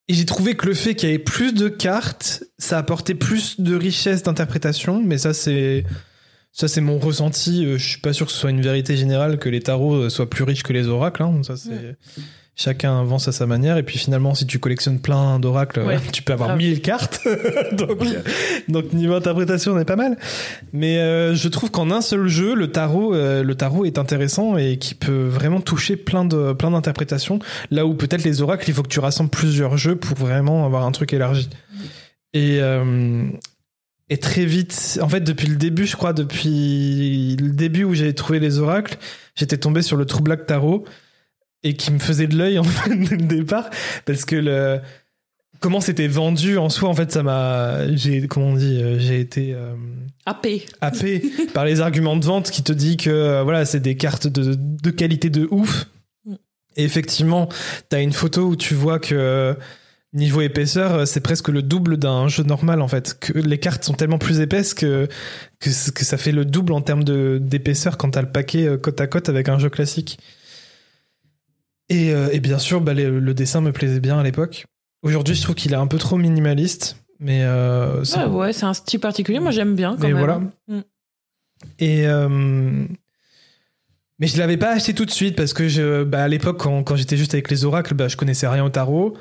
Et j'ai trouvé que le fait qu'il y ait plus de cartes, ça apportait plus de richesse d'interprétation, mais ça c'est ça c'est mon ressenti. Euh, je suis pas sûr que ce soit une vérité générale que les tarots euh, soient plus riches que les oracles. Hein. Ça c'est chacun avance à sa manière. Et puis finalement, si tu collectionnes plein d'oracles, tu peux avoir 1000 cartes. donc, donc, niveau interprétation, on est pas mal. Mais euh, je trouve qu'en un seul jeu, le tarot, euh, le tarot est intéressant et qui peut vraiment toucher plein de plein d'interprétations. Là où peut-être les oracles, il faut que tu rassembles plusieurs jeux pour vraiment avoir un truc élargi. Et euh, et très vite, en fait, depuis le début, je crois, depuis le début où j'ai trouvé les oracles, j'étais tombé sur le True Black Tarot et qui me faisait de l'œil en fait dès le départ parce que le comment c'était vendu en soi en fait ça m'a j'ai comment on dit euh, j'ai été euh, happé. happé par les arguments de vente qui te dit que euh, voilà c'est des cartes de, de qualité de ouf. Et effectivement t'as une photo où tu vois que niveau épaisseur c'est presque le double d'un jeu normal en fait. Que les cartes sont tellement plus épaisses que que, que ça fait le double en termes d'épaisseur quand t'as le paquet côte à côte avec un jeu classique et, euh, et bien sûr, bah, le dessin me plaisait bien à l'époque. Aujourd'hui, je trouve qu'il est un peu trop minimaliste. Mais euh, c'est- Ouais, ouais, c'est un style particulier. Moi, j'aime bien quand Mais même. voilà. Mm. Et euh, mais je l'avais pas acheté tout de suite parce que je, bah, à l'époque, quand, quand j'étais juste avec les oracles, bah, je connaissais rien au tarot.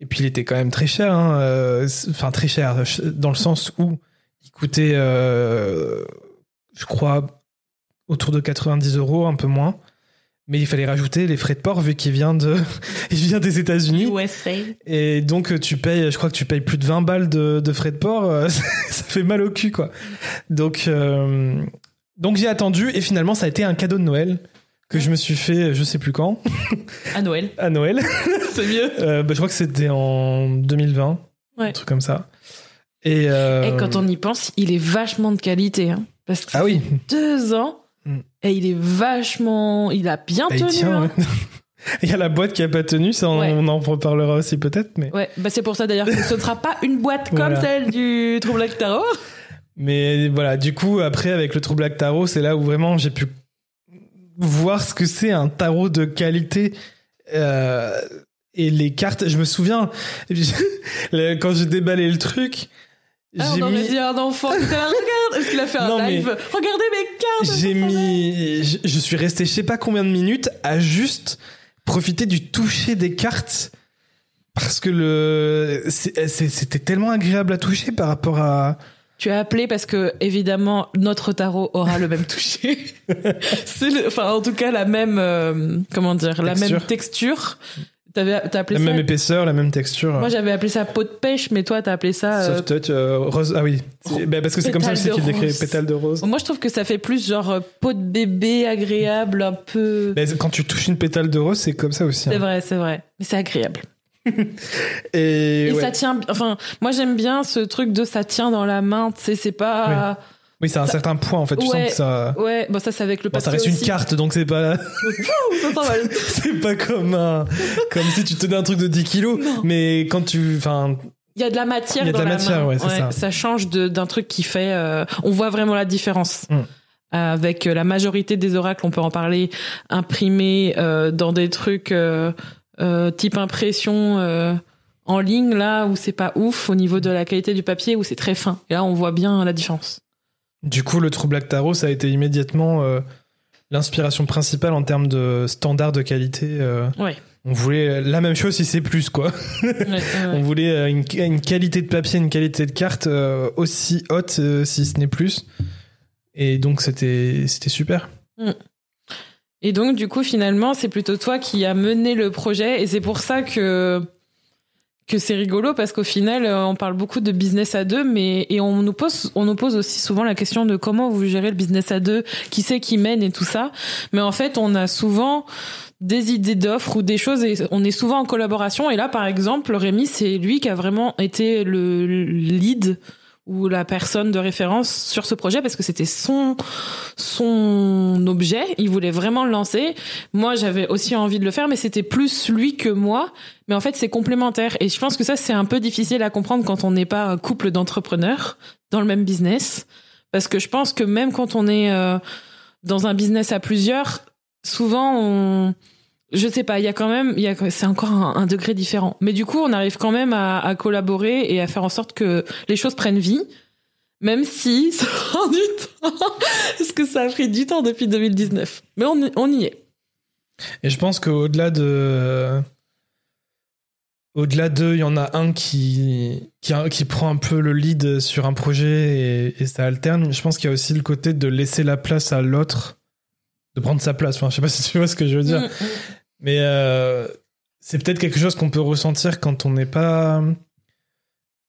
Et puis il était quand même très cher, hein, enfin très cher, dans le sens où il coûtait, je crois, autour de 90 euros, un peu moins. Mais il fallait rajouter les frais de port vu qu'il vient de, il vient des États-Unis. USA. Et donc, euh, tu payes, je crois que tu payes plus de 20 balles de, de frais de port. euh, ça fait mal au cul, quoi. Donc, euh, donc j'ai attendu et finalement, ça a été un cadeau de Noël que je me suis fait, je sais plus quand, À Noël. à Noël. C'est mieux. Euh, bah, je crois que c'était en 2020, Ouais. un truc comme ça. Et, euh, Et quand on y pense, il est vachement de qualité. Hein, parce que Ah oui, deux ans. Et il est vachement. Il a bien bah, il tenu. tient, hein. ouais. Il y a la boîte qui a pas tenu, ça on, Ouais. on en reparlera aussi peut-être, mais Ouais, bah c'est pour ça d'ailleurs que ce ne sera pas une boîte comme Voilà. celle du Trouble Black Tarot. Mais voilà, du coup, après, avec le True Black Tarot, c'est là où vraiment j'ai pu voir ce que c'est un tarot de qualité. Euh, et les cartes, je me souviens, quand j'ai déballé le truc, Ah, j'ai on mis, dit un enfant. Regarde, est-ce qu'il a fait un Non, mais- live Regardez mes cartes. j'ai mis, je, je suis resté je sais pas combien de minutes à juste profiter du toucher des cartes. Parce que le, c'était tellement agréable à toucher par rapport à, Tu as appelé parce que évidemment notre tarot aura le même toucher. c'est enfin en tout cas la même euh, comment dire la Texture. même texture. T'avais t'as appelé la ça. même épaisseur, la même texture. Moi j'avais appelé ça peau de pêche, mais toi t'as appelé ça. euh, Soft touch, euh, rose. Ah oui, C'est- bah, parce que c'est comme ça aussi qu'il décrit pétale de rose. Moi je trouve que ça fait plus genre euh, peau de bébé agréable, un peu. Mais quand tu touches une pétale de rose, c'est comme ça aussi. C'est hein. vrai, c'est vrai. Mais c'est agréable. Et, Et ouais. ça tient. Enfin, moi j'aime bien ce truc de ça tient dans la main. Tu sais, c'est pas. oui, c'est un certain point en fait. Tu Ouais. sens que ça. Ouais, bon ça c'est avec le Bon, ça reste une carte, donc c'est pas, Ça c'est pas comme un, comme si tu tenais un truc de 10 kilos. Non. Mais quand tu, enfin, Il y a de la matière Il y a de dans la la matière, main. ouais, c'est ça. change de- d'un truc qui fait. euh, on voit vraiment la différence. Mm. Avec euh, la majorité des oracles, on peut en parler, imprimés euh, dans des trucs euh, type impression en ligne, là où c'est pas ouf au niveau de la qualité du papier, où c'est très fin. Et là, on voit bien la différence. Du coup, le True Black Tarot, ça a été immédiatement euh, l'inspiration principale en termes de standard de qualité. euh, Ouais. On voulait la même chose si c'est plus quoi. Ouais, ouais, ouais. On voulait euh, une, une qualité de papier, une qualité de carte euh, aussi haute, si ce n'est plus. Et donc, c'était c'était super. Et donc, du coup, finalement, c'est plutôt toi qui as mené le projet. Et c'est pour ça que, que c'est rigolo, parce qu'au final, euh, on parle beaucoup de business à deux, mais, et on nous pose, on nous pose aussi souvent la question de comment vous gérez le business à deux, qui c'est qui mène et tout ça. Mais en fait, on a souvent des idées d'offres ou des choses et on est souvent en collaboration. Et là, par exemple, Rémi, c'est lui qui a vraiment été le lead ou la personne de référence sur ce projet parce que c'était son son objet, il voulait vraiment le lancer. Moi, j'avais aussi envie de le faire mais c'était plus lui que moi, mais en fait, c'est complémentaire. Et je pense que ça c'est un peu difficile à comprendre quand on n'est pas un couple d'entrepreneurs dans le même business. Parce que je pense que même quand on est euh, dans un business à plusieurs, souvent on je sais pas, il y a quand même, il y a, c'est encore un, un degré différent. Mais du coup, on arrive quand même à, à collaborer et à faire en sorte que les choses prennent vie, même si ça prend du temps, parce que ça a pris du temps depuis 2019. Mais on, y- on y est. Et je pense qu'au-delà de. Au-delà d'eux, il y en a un qui, qui, qui prend un peu le lead sur un projet et, et ça alterne. Je pense qu'il y a aussi le côté de laisser la place à l'autre, de prendre sa place. Enfin, je sais pas si tu vois ce que je veux dire. Mm, mm. Mais euh, c'est peut-être quelque chose qu'on peut ressentir quand on n'est pas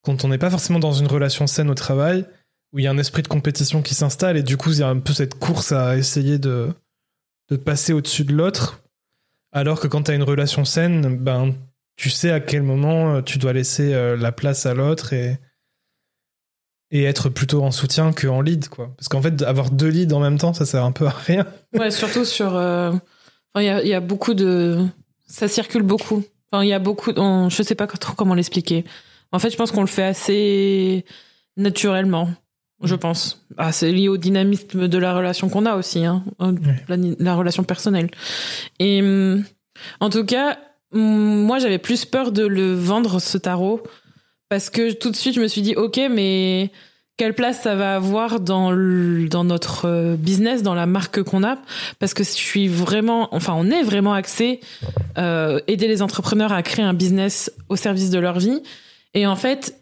quand on n'est pas forcément dans une relation saine au travail, où il y a un esprit de compétition qui s'installe et du coup il y a un peu cette course à essayer de de passer au-dessus de l'autre, alors que quand tu as une relation saine, ben tu sais à quel moment euh, tu dois laisser euh, la place à l'autre et et être plutôt en soutien qu'en lead quoi. Parce qu'en fait avoir deux leads en même temps, ça sert un peu à rien. Ouais, surtout sur. Enfin, Il y, a, il y a beaucoup de. Ça circule beaucoup. Enfin, il y a beaucoup. on- Je sais pas trop comment l'expliquer. En fait, je pense qu'on le fait assez naturellement. Je pense. Ah, c'est lié au dynamisme de la relation qu'on a aussi, hein, la, la relation personnelle. Et hum, en tout cas, moi, j'avais plus peur de le vendre, ce tarot, parce que tout de suite, je me suis dit, ok, mais quelle place ça va avoir dans dans notre euh, business, dans la marque qu'on a? Parce que je suis vraiment, enfin, on est vraiment axé euh, aider les entrepreneurs à créer un business au service de leur vie. Et en fait,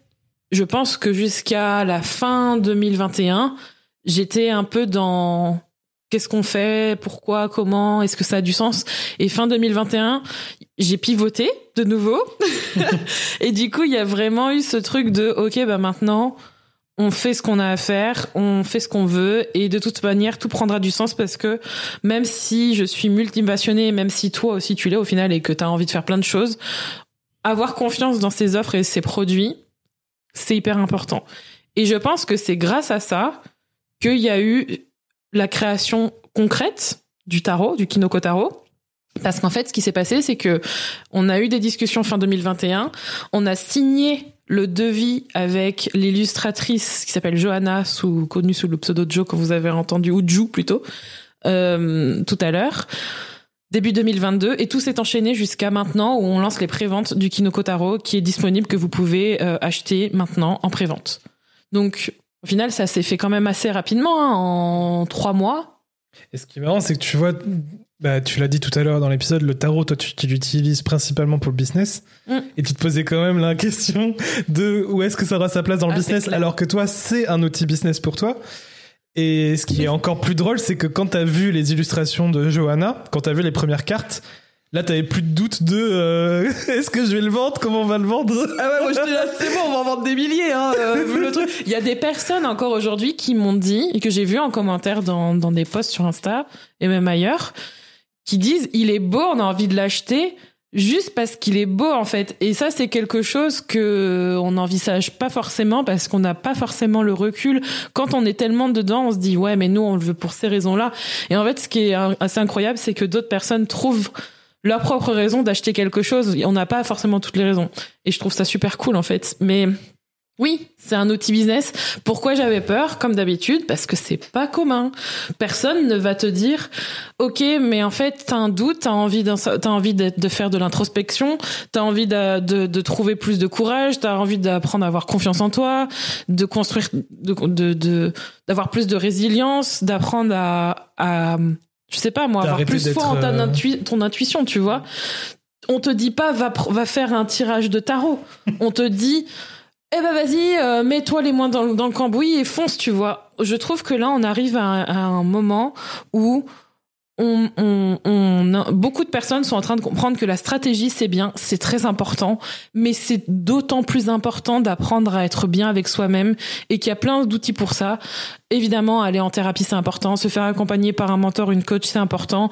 je pense que jusqu'à la fin 2021, j'étais un peu dans qu'est-ce qu'on fait, pourquoi, comment, est-ce que ça a du sens? Et fin 2021, j'ai pivoté de nouveau. et du coup, il y a vraiment eu ce truc de OK, bah maintenant, on fait ce qu'on a à faire, on fait ce qu'on veut et de toute manière tout prendra du sens parce que même si je suis multipassionnée, même si toi aussi tu l'es au final et que tu as envie de faire plein de choses, avoir confiance dans ses offres et ses produits, c'est hyper important. Et je pense que c'est grâce à ça qu'il y a eu la création concrète du tarot, du Kinoko Tarot. Parce qu'en fait, ce qui s'est passé, c'est que on a eu des discussions fin 2021, on a signé le devis avec l'illustratrice qui s'appelle Johanna, sous, connue sous le pseudo Joe que vous avez entendu, ou Ju plutôt, euh, tout à l'heure, début 2022, et tout s'est enchaîné jusqu'à maintenant où on lance les préventes du Kinoko Taro qui est disponible, que vous pouvez euh, acheter maintenant en prévente. Donc, au final, ça s'est fait quand même assez rapidement, hein, en trois mois. Et ce qui est marrant, c'est que tu vois, bah, tu l'as dit tout à l'heure dans l'épisode, le tarot, toi, tu, l'utilises principalement pour le business. Mm. Et tu te posais quand même la question de où est-ce que ça aura sa place dans le ah, business, alors que toi, c'est un outil business pour toi. Et ce qui est encore plus drôle, c'est que quand tu as vu les illustrations de Johanna, quand tu as vu les premières cartes, Là, t'avais plus de doute de euh, est-ce que je vais le vendre Comment on va le vendre? Ah ouais, moi j'étais là, c'est bon, on va en vendre des milliers. Hein, euh, vu le truc. Il y a des personnes encore aujourd'hui qui m'ont dit et que j'ai vu en commentaire dans, dans des posts sur Insta et même ailleurs, qui disent il est beau, on a envie de l'acheter juste parce qu'il est beau en fait. Et ça c'est quelque chose que on n'envisage pas forcément parce qu'on n'a pas forcément le recul. Quand on est tellement dedans, on se dit ouais mais nous on le veut pour ces raisons-là. Et en fait ce qui est assez incroyable c'est que d'autres personnes trouvent leur propre raison d'acheter quelque chose. On n'a pas forcément toutes les raisons. Et je trouve ça super cool en fait. Mais oui, c'est un outil business. Pourquoi j'avais peur Comme d'habitude, parce que c'est pas commun. Personne ne va te dire, ok, mais en fait, t'as un doute, t'as envie, t'as envie de, faire de l'introspection, t'as envie de, de, trouver plus de courage, t'as envie d'apprendre à avoir confiance en toi, de construire, de, d'avoir plus de résilience, d'apprendre à, à, je sais pas moi, avoir plus foi en ta euh, ton intuition, tu vois. On te dit pas va, va faire un tirage de tarot. On te dit eh ben vas-y, euh, mets-toi les mains dans, dans, le cambouis et fonce, tu vois. Je trouve que là, on arrive à, un moment où on, on, on, beaucoup de personnes sont en train de comprendre que la stratégie, c'est bien, c'est très important, mais c'est d'autant plus important d'apprendre à être bien avec soi-même et qu'il y a plein d'outils pour ça. Évidemment, aller en thérapie, c'est important. Se faire accompagner par un mentor, une coach, c'est important.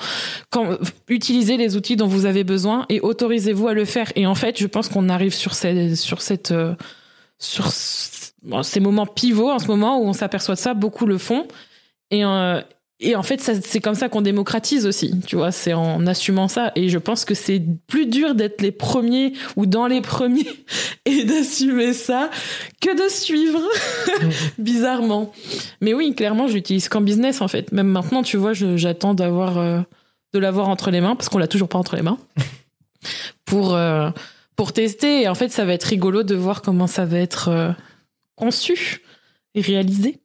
Quand, utilisez les outils dont vous avez besoin et autorisez-vous à le faire. Et en fait, je pense qu'on arrive sur cette, sur cette, euh, sur ces moments pivots en ce moment où on s'aperçoit de ça, beaucoup le font. Et, euh, et en fait, c'est comme ça qu'on démocratise aussi, tu vois, c'est en assumant ça. Et je pense que c'est plus dur d'être les premiers ou dans les premiers et d'assumer ça que de suivre, bizarrement. Mais oui, clairement, j'utilise qu'en business, en fait. Même maintenant, tu vois, j'attends d'avoir, euh, de l'avoir entre les mains, parce qu'on l'a toujours pas entre les mains, pour, euh, pour tester. Et en fait, ça va être rigolo de voir comment ça va être euh, conçu et réalisé.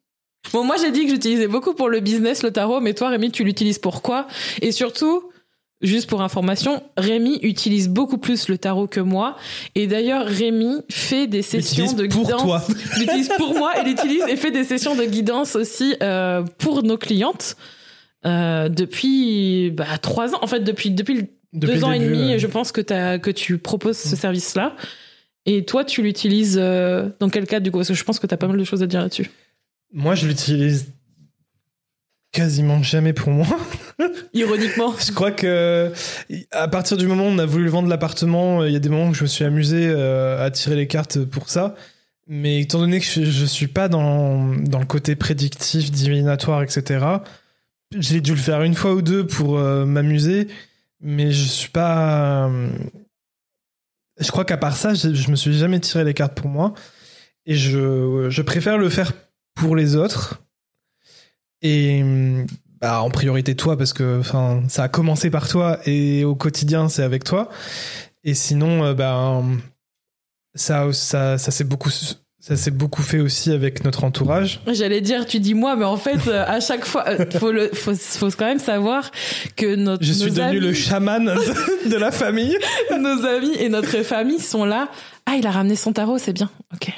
Bon, moi, j'ai dit que j'utilisais beaucoup pour le business, le tarot, mais toi, Rémi, tu l'utilises pour quoi? Et surtout, juste pour information, Rémi utilise beaucoup plus le tarot que moi. Et d'ailleurs, Rémi fait des sessions de guidance. Pour toi. l'utilise pour moi et l'utilise et fait des sessions de guidance aussi euh, pour nos clientes. Euh, depuis bah, trois ans, en fait, depuis, depuis deux ans et demi, je pense que, as, que tu proposes ce service-là. Et toi, tu l'utilises euh, dans quel cadre du coup? Parce que je pense que tu as pas mal de choses à dire là-dessus. Moi, je l'utilise quasiment jamais pour moi. Ironiquement. je crois que à partir du moment où on a voulu vendre l'appartement, il y a des moments où je me suis amusé euh, à tirer les cartes pour ça. Mais étant donné que je, je suis pas dans, dans le côté prédictif, divinatoire, etc., j'ai dû le faire une fois ou deux pour euh, m'amuser mais je suis pas. Euh, je crois qu'à part ça, je, me suis jamais tiré les cartes pour moi. Et je, je préfère le faire pour les autres. Et bah, en priorité toi, parce que ça a commencé par toi et au quotidien, c'est avec toi. Et sinon, euh, ben, ça, ça, ça s'est beaucoup, ça s'est beaucoup fait aussi avec notre entourage. J'allais dire, tu dis moi, mais en fait, euh, à chaque fois, euh, faut, le, faut, faut quand même savoir que notre. Je suis nos devenu le chaman de, de la famille. nos amis et notre famille sont là. Ah, il a ramené son tarot, c'est bien. Ok.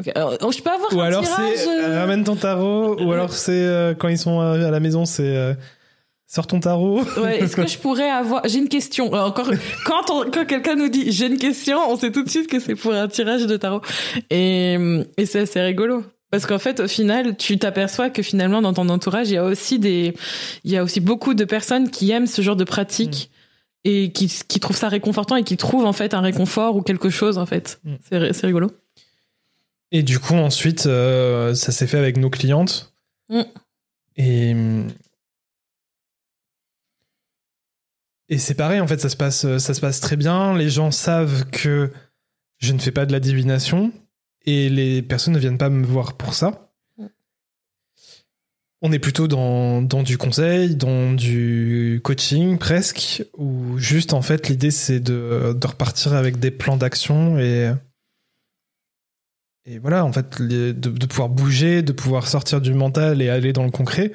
Ok. Alors, je peux avoir Ou un alors c'est euh, ramène ton tarot. Ou alors c'est euh, quand ils sont euh, à la maison, c'est euh, sors ton tarot. Ouais, est-ce que je pourrais avoir J'ai une question. Alors, Encore quand on- quand quelqu'un nous dit j'ai une question, on sait tout de suite que c'est pour un tirage de tarot. Et et c'est assez rigolo. Parce qu'en fait, au final, tu t'aperçois que finalement, dans ton entourage, il y a aussi des, il y a aussi beaucoup de personnes qui aiment ce genre de pratique et qui, qui trouvent ça réconfortant et qui trouvent en fait un réconfort ou quelque chose en fait. Mm. C'est, c'est rigolo. Et du coup, ensuite, euh, ça s'est fait avec nos clientes. Mm. Et. Et c'est pareil, en fait, ça se, passe, ça se passe très bien. Les gens savent que je ne fais pas de la divination. Et les personnes ne viennent pas me voir pour ça. Mm. On est plutôt dans, dans du conseil, dans du coaching presque, où juste en fait l'idée c'est de, de repartir avec des plans d'action et, et voilà, en fait, les- de, de pouvoir bouger, de pouvoir sortir du mental et aller dans le concret.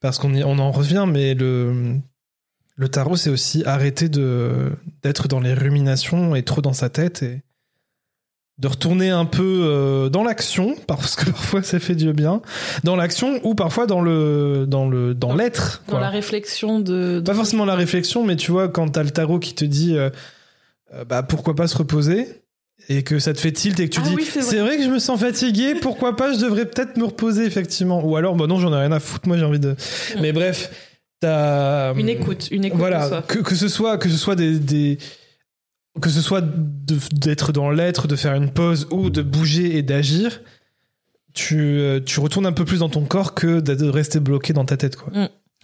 Parce qu'on on en revient, mais le, le tarot, c'est aussi arrêter de, d'être dans les ruminations et trop dans sa tête et de retourner un peu euh, dans l'action, parce que parfois ça fait du bien, dans l'action ou parfois dans le, dans le, dans Dans- l'être. Dans quoi. la réflexion de, de- Pas forcément la réflexion, mais tu vois, quand t'as le tarot qui te dit euh, euh, bah, pourquoi pas se reposer et que ça te fait tilt et que tu Ah dis oui, c'est vrai. c'est vrai que je me sens fatigué, pourquoi pas, je devrais peut-être me reposer effectivement. Ou alors, bah non, j'en ai rien à foutre, moi j'ai envie de. Mais bref, une écoute, une écoute Voilà, que, que ce soit que ce soit des, des- que ce soit d'être dans l'être, de faire une pause ou de bouger et d'agir, tu, euh, tu retournes un peu plus dans ton corps que de rester bloqué dans ta tête quoi.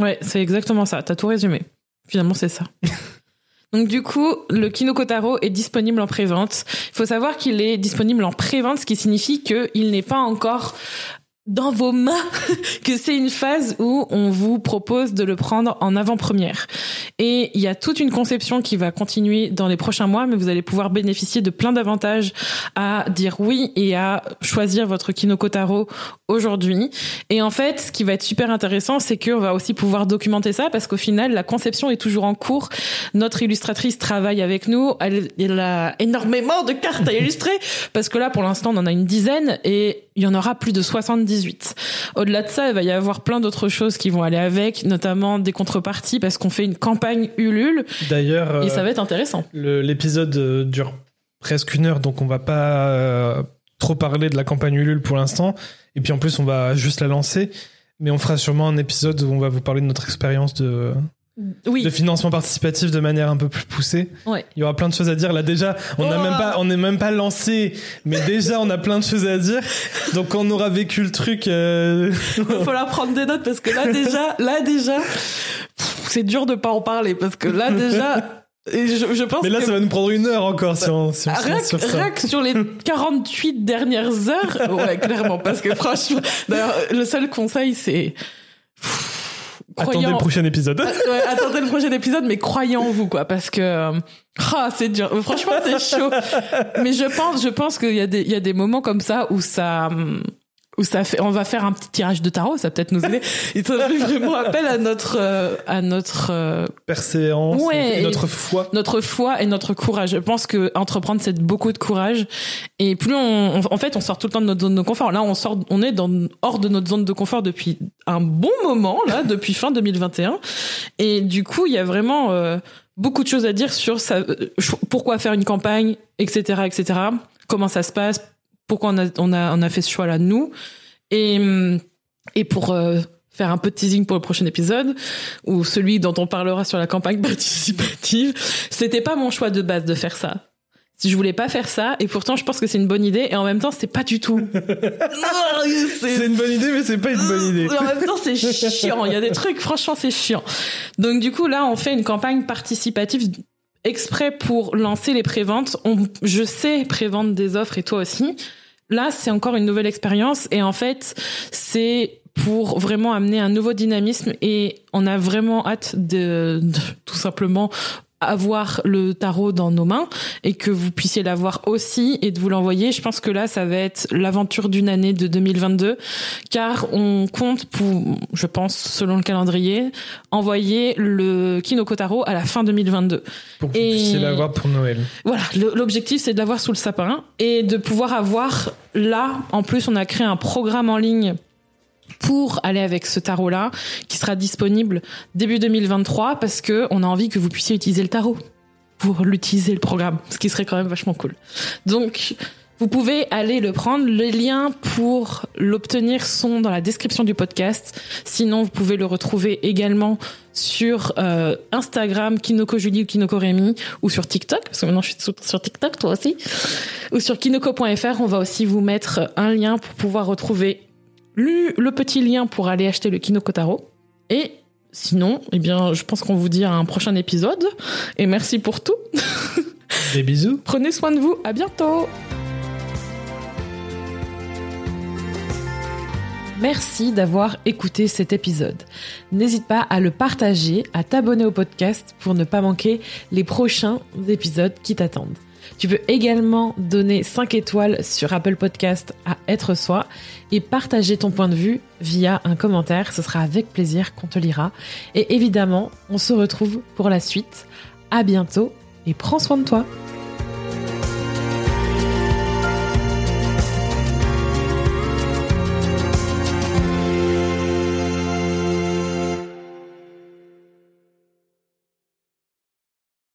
Ouais, c'est exactement ça. T'as tout résumé. Finalement, c'est ça. Donc du coup, le Kinoko Taro est disponible en pré-vente. Il faut savoir qu'il est disponible en pré-vente, ce qui signifie qu'il n'est pas encore dans vos mains, que c'est une phase où on vous propose de le prendre en avant-première. Et il y a toute une conception qui va continuer dans les prochains mois, mais vous allez pouvoir bénéficier de plein d'avantages à dire oui et à choisir votre Kinoko Taro aujourd'hui. Et en fait, ce qui va être super intéressant, c'est qu'on va aussi pouvoir documenter ça parce qu'au final, la conception est toujours en cours. Notre illustratrice travaille avec nous. Elle, a énormément de cartes à illustrer parce que là, pour l'instant, on en a une dizaine et il y en aura plus de 78. Au-delà de ça, il va y avoir plein d'autres choses qui vont aller avec, notamment des contreparties parce qu'on fait une campagne Ulule D'ailleurs, et euh, ça va être intéressant. L'épisode euh, dure presque une heure, donc on va pas euh, trop parler de la campagne Ulule pour l'instant. Et puis en plus, on va juste la lancer. Mais on fera sûrement un épisode où on va vous parler de notre expérience de, Oui. de financement participatif de manière un peu plus poussée. Ouais. Il y aura plein de choses à dire. Là déjà, on n'a Oh. même pas, on n'est même pas lancé, mais déjà on a plein de choses à dire. Donc quand on aura vécu le truc, euh, Il va falloir prendre des notes parce que là déjà, là déjà, c'est dur de pas en parler parce que là déjà, et je, je pense mais là que ça va nous prendre une heure encore si on, si on se rien, lance sur que- ça. rien que sur les 48 dernières heures, ouais, clairement, parce que franchement, d'ailleurs, le seul conseil c'est pff, Attendez le prochain épisode. Ouais, attendez le prochain épisode, mais croyez en vous, quoi, parce que euh, ah, c'est dur. Franchement, c'est chaud. Mais je pense, je pense qu'il y a des, il y a des moments comme ça où ça, hum, où ça fait, on va faire un petit tirage de tarot, ça peut-être nous aider. Ça fait vraiment appel à notre, euh, à notre, euh, Persévérance, Ouais, et notre foi. notre foi et notre courage. Je pense que entreprendre c'est beaucoup de courage. Et plus on, on- en fait, on sort tout le temps de notre zone de confort. Là, on sort, on est dans, hors de notre zone de confort depuis un bon moment, là, depuis fin 2021. Et du coup, il y a vraiment euh, beaucoup de choses à dire sur ça, euh, pourquoi faire une campagne, etc., etc. Comment ça se passe, pourquoi on a, on a, on a fait ce choix-là nous. Et, et pour euh, faire un peu de teasing pour le prochain épisode, ou celui dont on parlera sur la campagne participative, c'était pas mon choix de base de faire ça. Si je voulais pas faire ça, et pourtant je pense que c'est une bonne idée, et en même temps c'est pas du tout. C'est une bonne idée, mais c'est pas une bonne idée. en même temps, c'est chiant. Il y a des trucs, franchement, c'est chiant. Donc, du coup, là, on fait une campagne participative exprès pour lancer les préventes. Je sais prévendre des offres et toi aussi. Là, c'est encore une nouvelle expérience et en fait, c'est pour vraiment amener un nouveau dynamisme et on a vraiment hâte de tout simplement avoir le tarot dans nos mains et que vous puissiez l'avoir aussi et de vous l'envoyer. Je pense que là, ça va être l'aventure d'une année de 2022 car on compte pour, je pense, selon le calendrier, envoyer le Kinoko Tarot à la fin 2022. Pour que vous puissiez l'avoir pour Noël. Voilà, l'objectif c'est de l'avoir sous le sapin et de pouvoir avoir là, en plus on a créé un programme en ligne pour aller avec ce tarot-là, qui sera disponible début 2023, parce que on a envie que vous puissiez utiliser le tarot pour l'utiliser le programme, ce qui serait quand même vachement cool. Donc, vous pouvez aller le prendre. Les liens pour l'obtenir sont dans la description du podcast. Sinon, vous pouvez le retrouver également sur euh, Instagram, Kinoko Julie ou Kinoko Rémi, ou sur TikTok, parce que maintenant je suis sur TikTok, toi aussi, ou sur kinoko.fr. On va aussi vous mettre un lien pour pouvoir retrouver lu le petit lien pour aller acheter le Kinokotaro. Et sinon, eh bien, je pense qu'on vous dit à un prochain épisode. Et merci pour tout. Des bisous. Prenez soin de vous. À bientôt. Merci d'avoir écouté cet épisode. N'hésite pas à le partager, à t'abonner au podcast pour ne pas manquer les prochains épisodes qui t'attendent. Tu peux également donner 5 étoiles sur Apple Podcast à Être Soi et partager ton point de vue via un commentaire. Ce sera avec plaisir qu'on te lira. Et évidemment, on se retrouve pour la suite. À bientôt et prends soin de toi.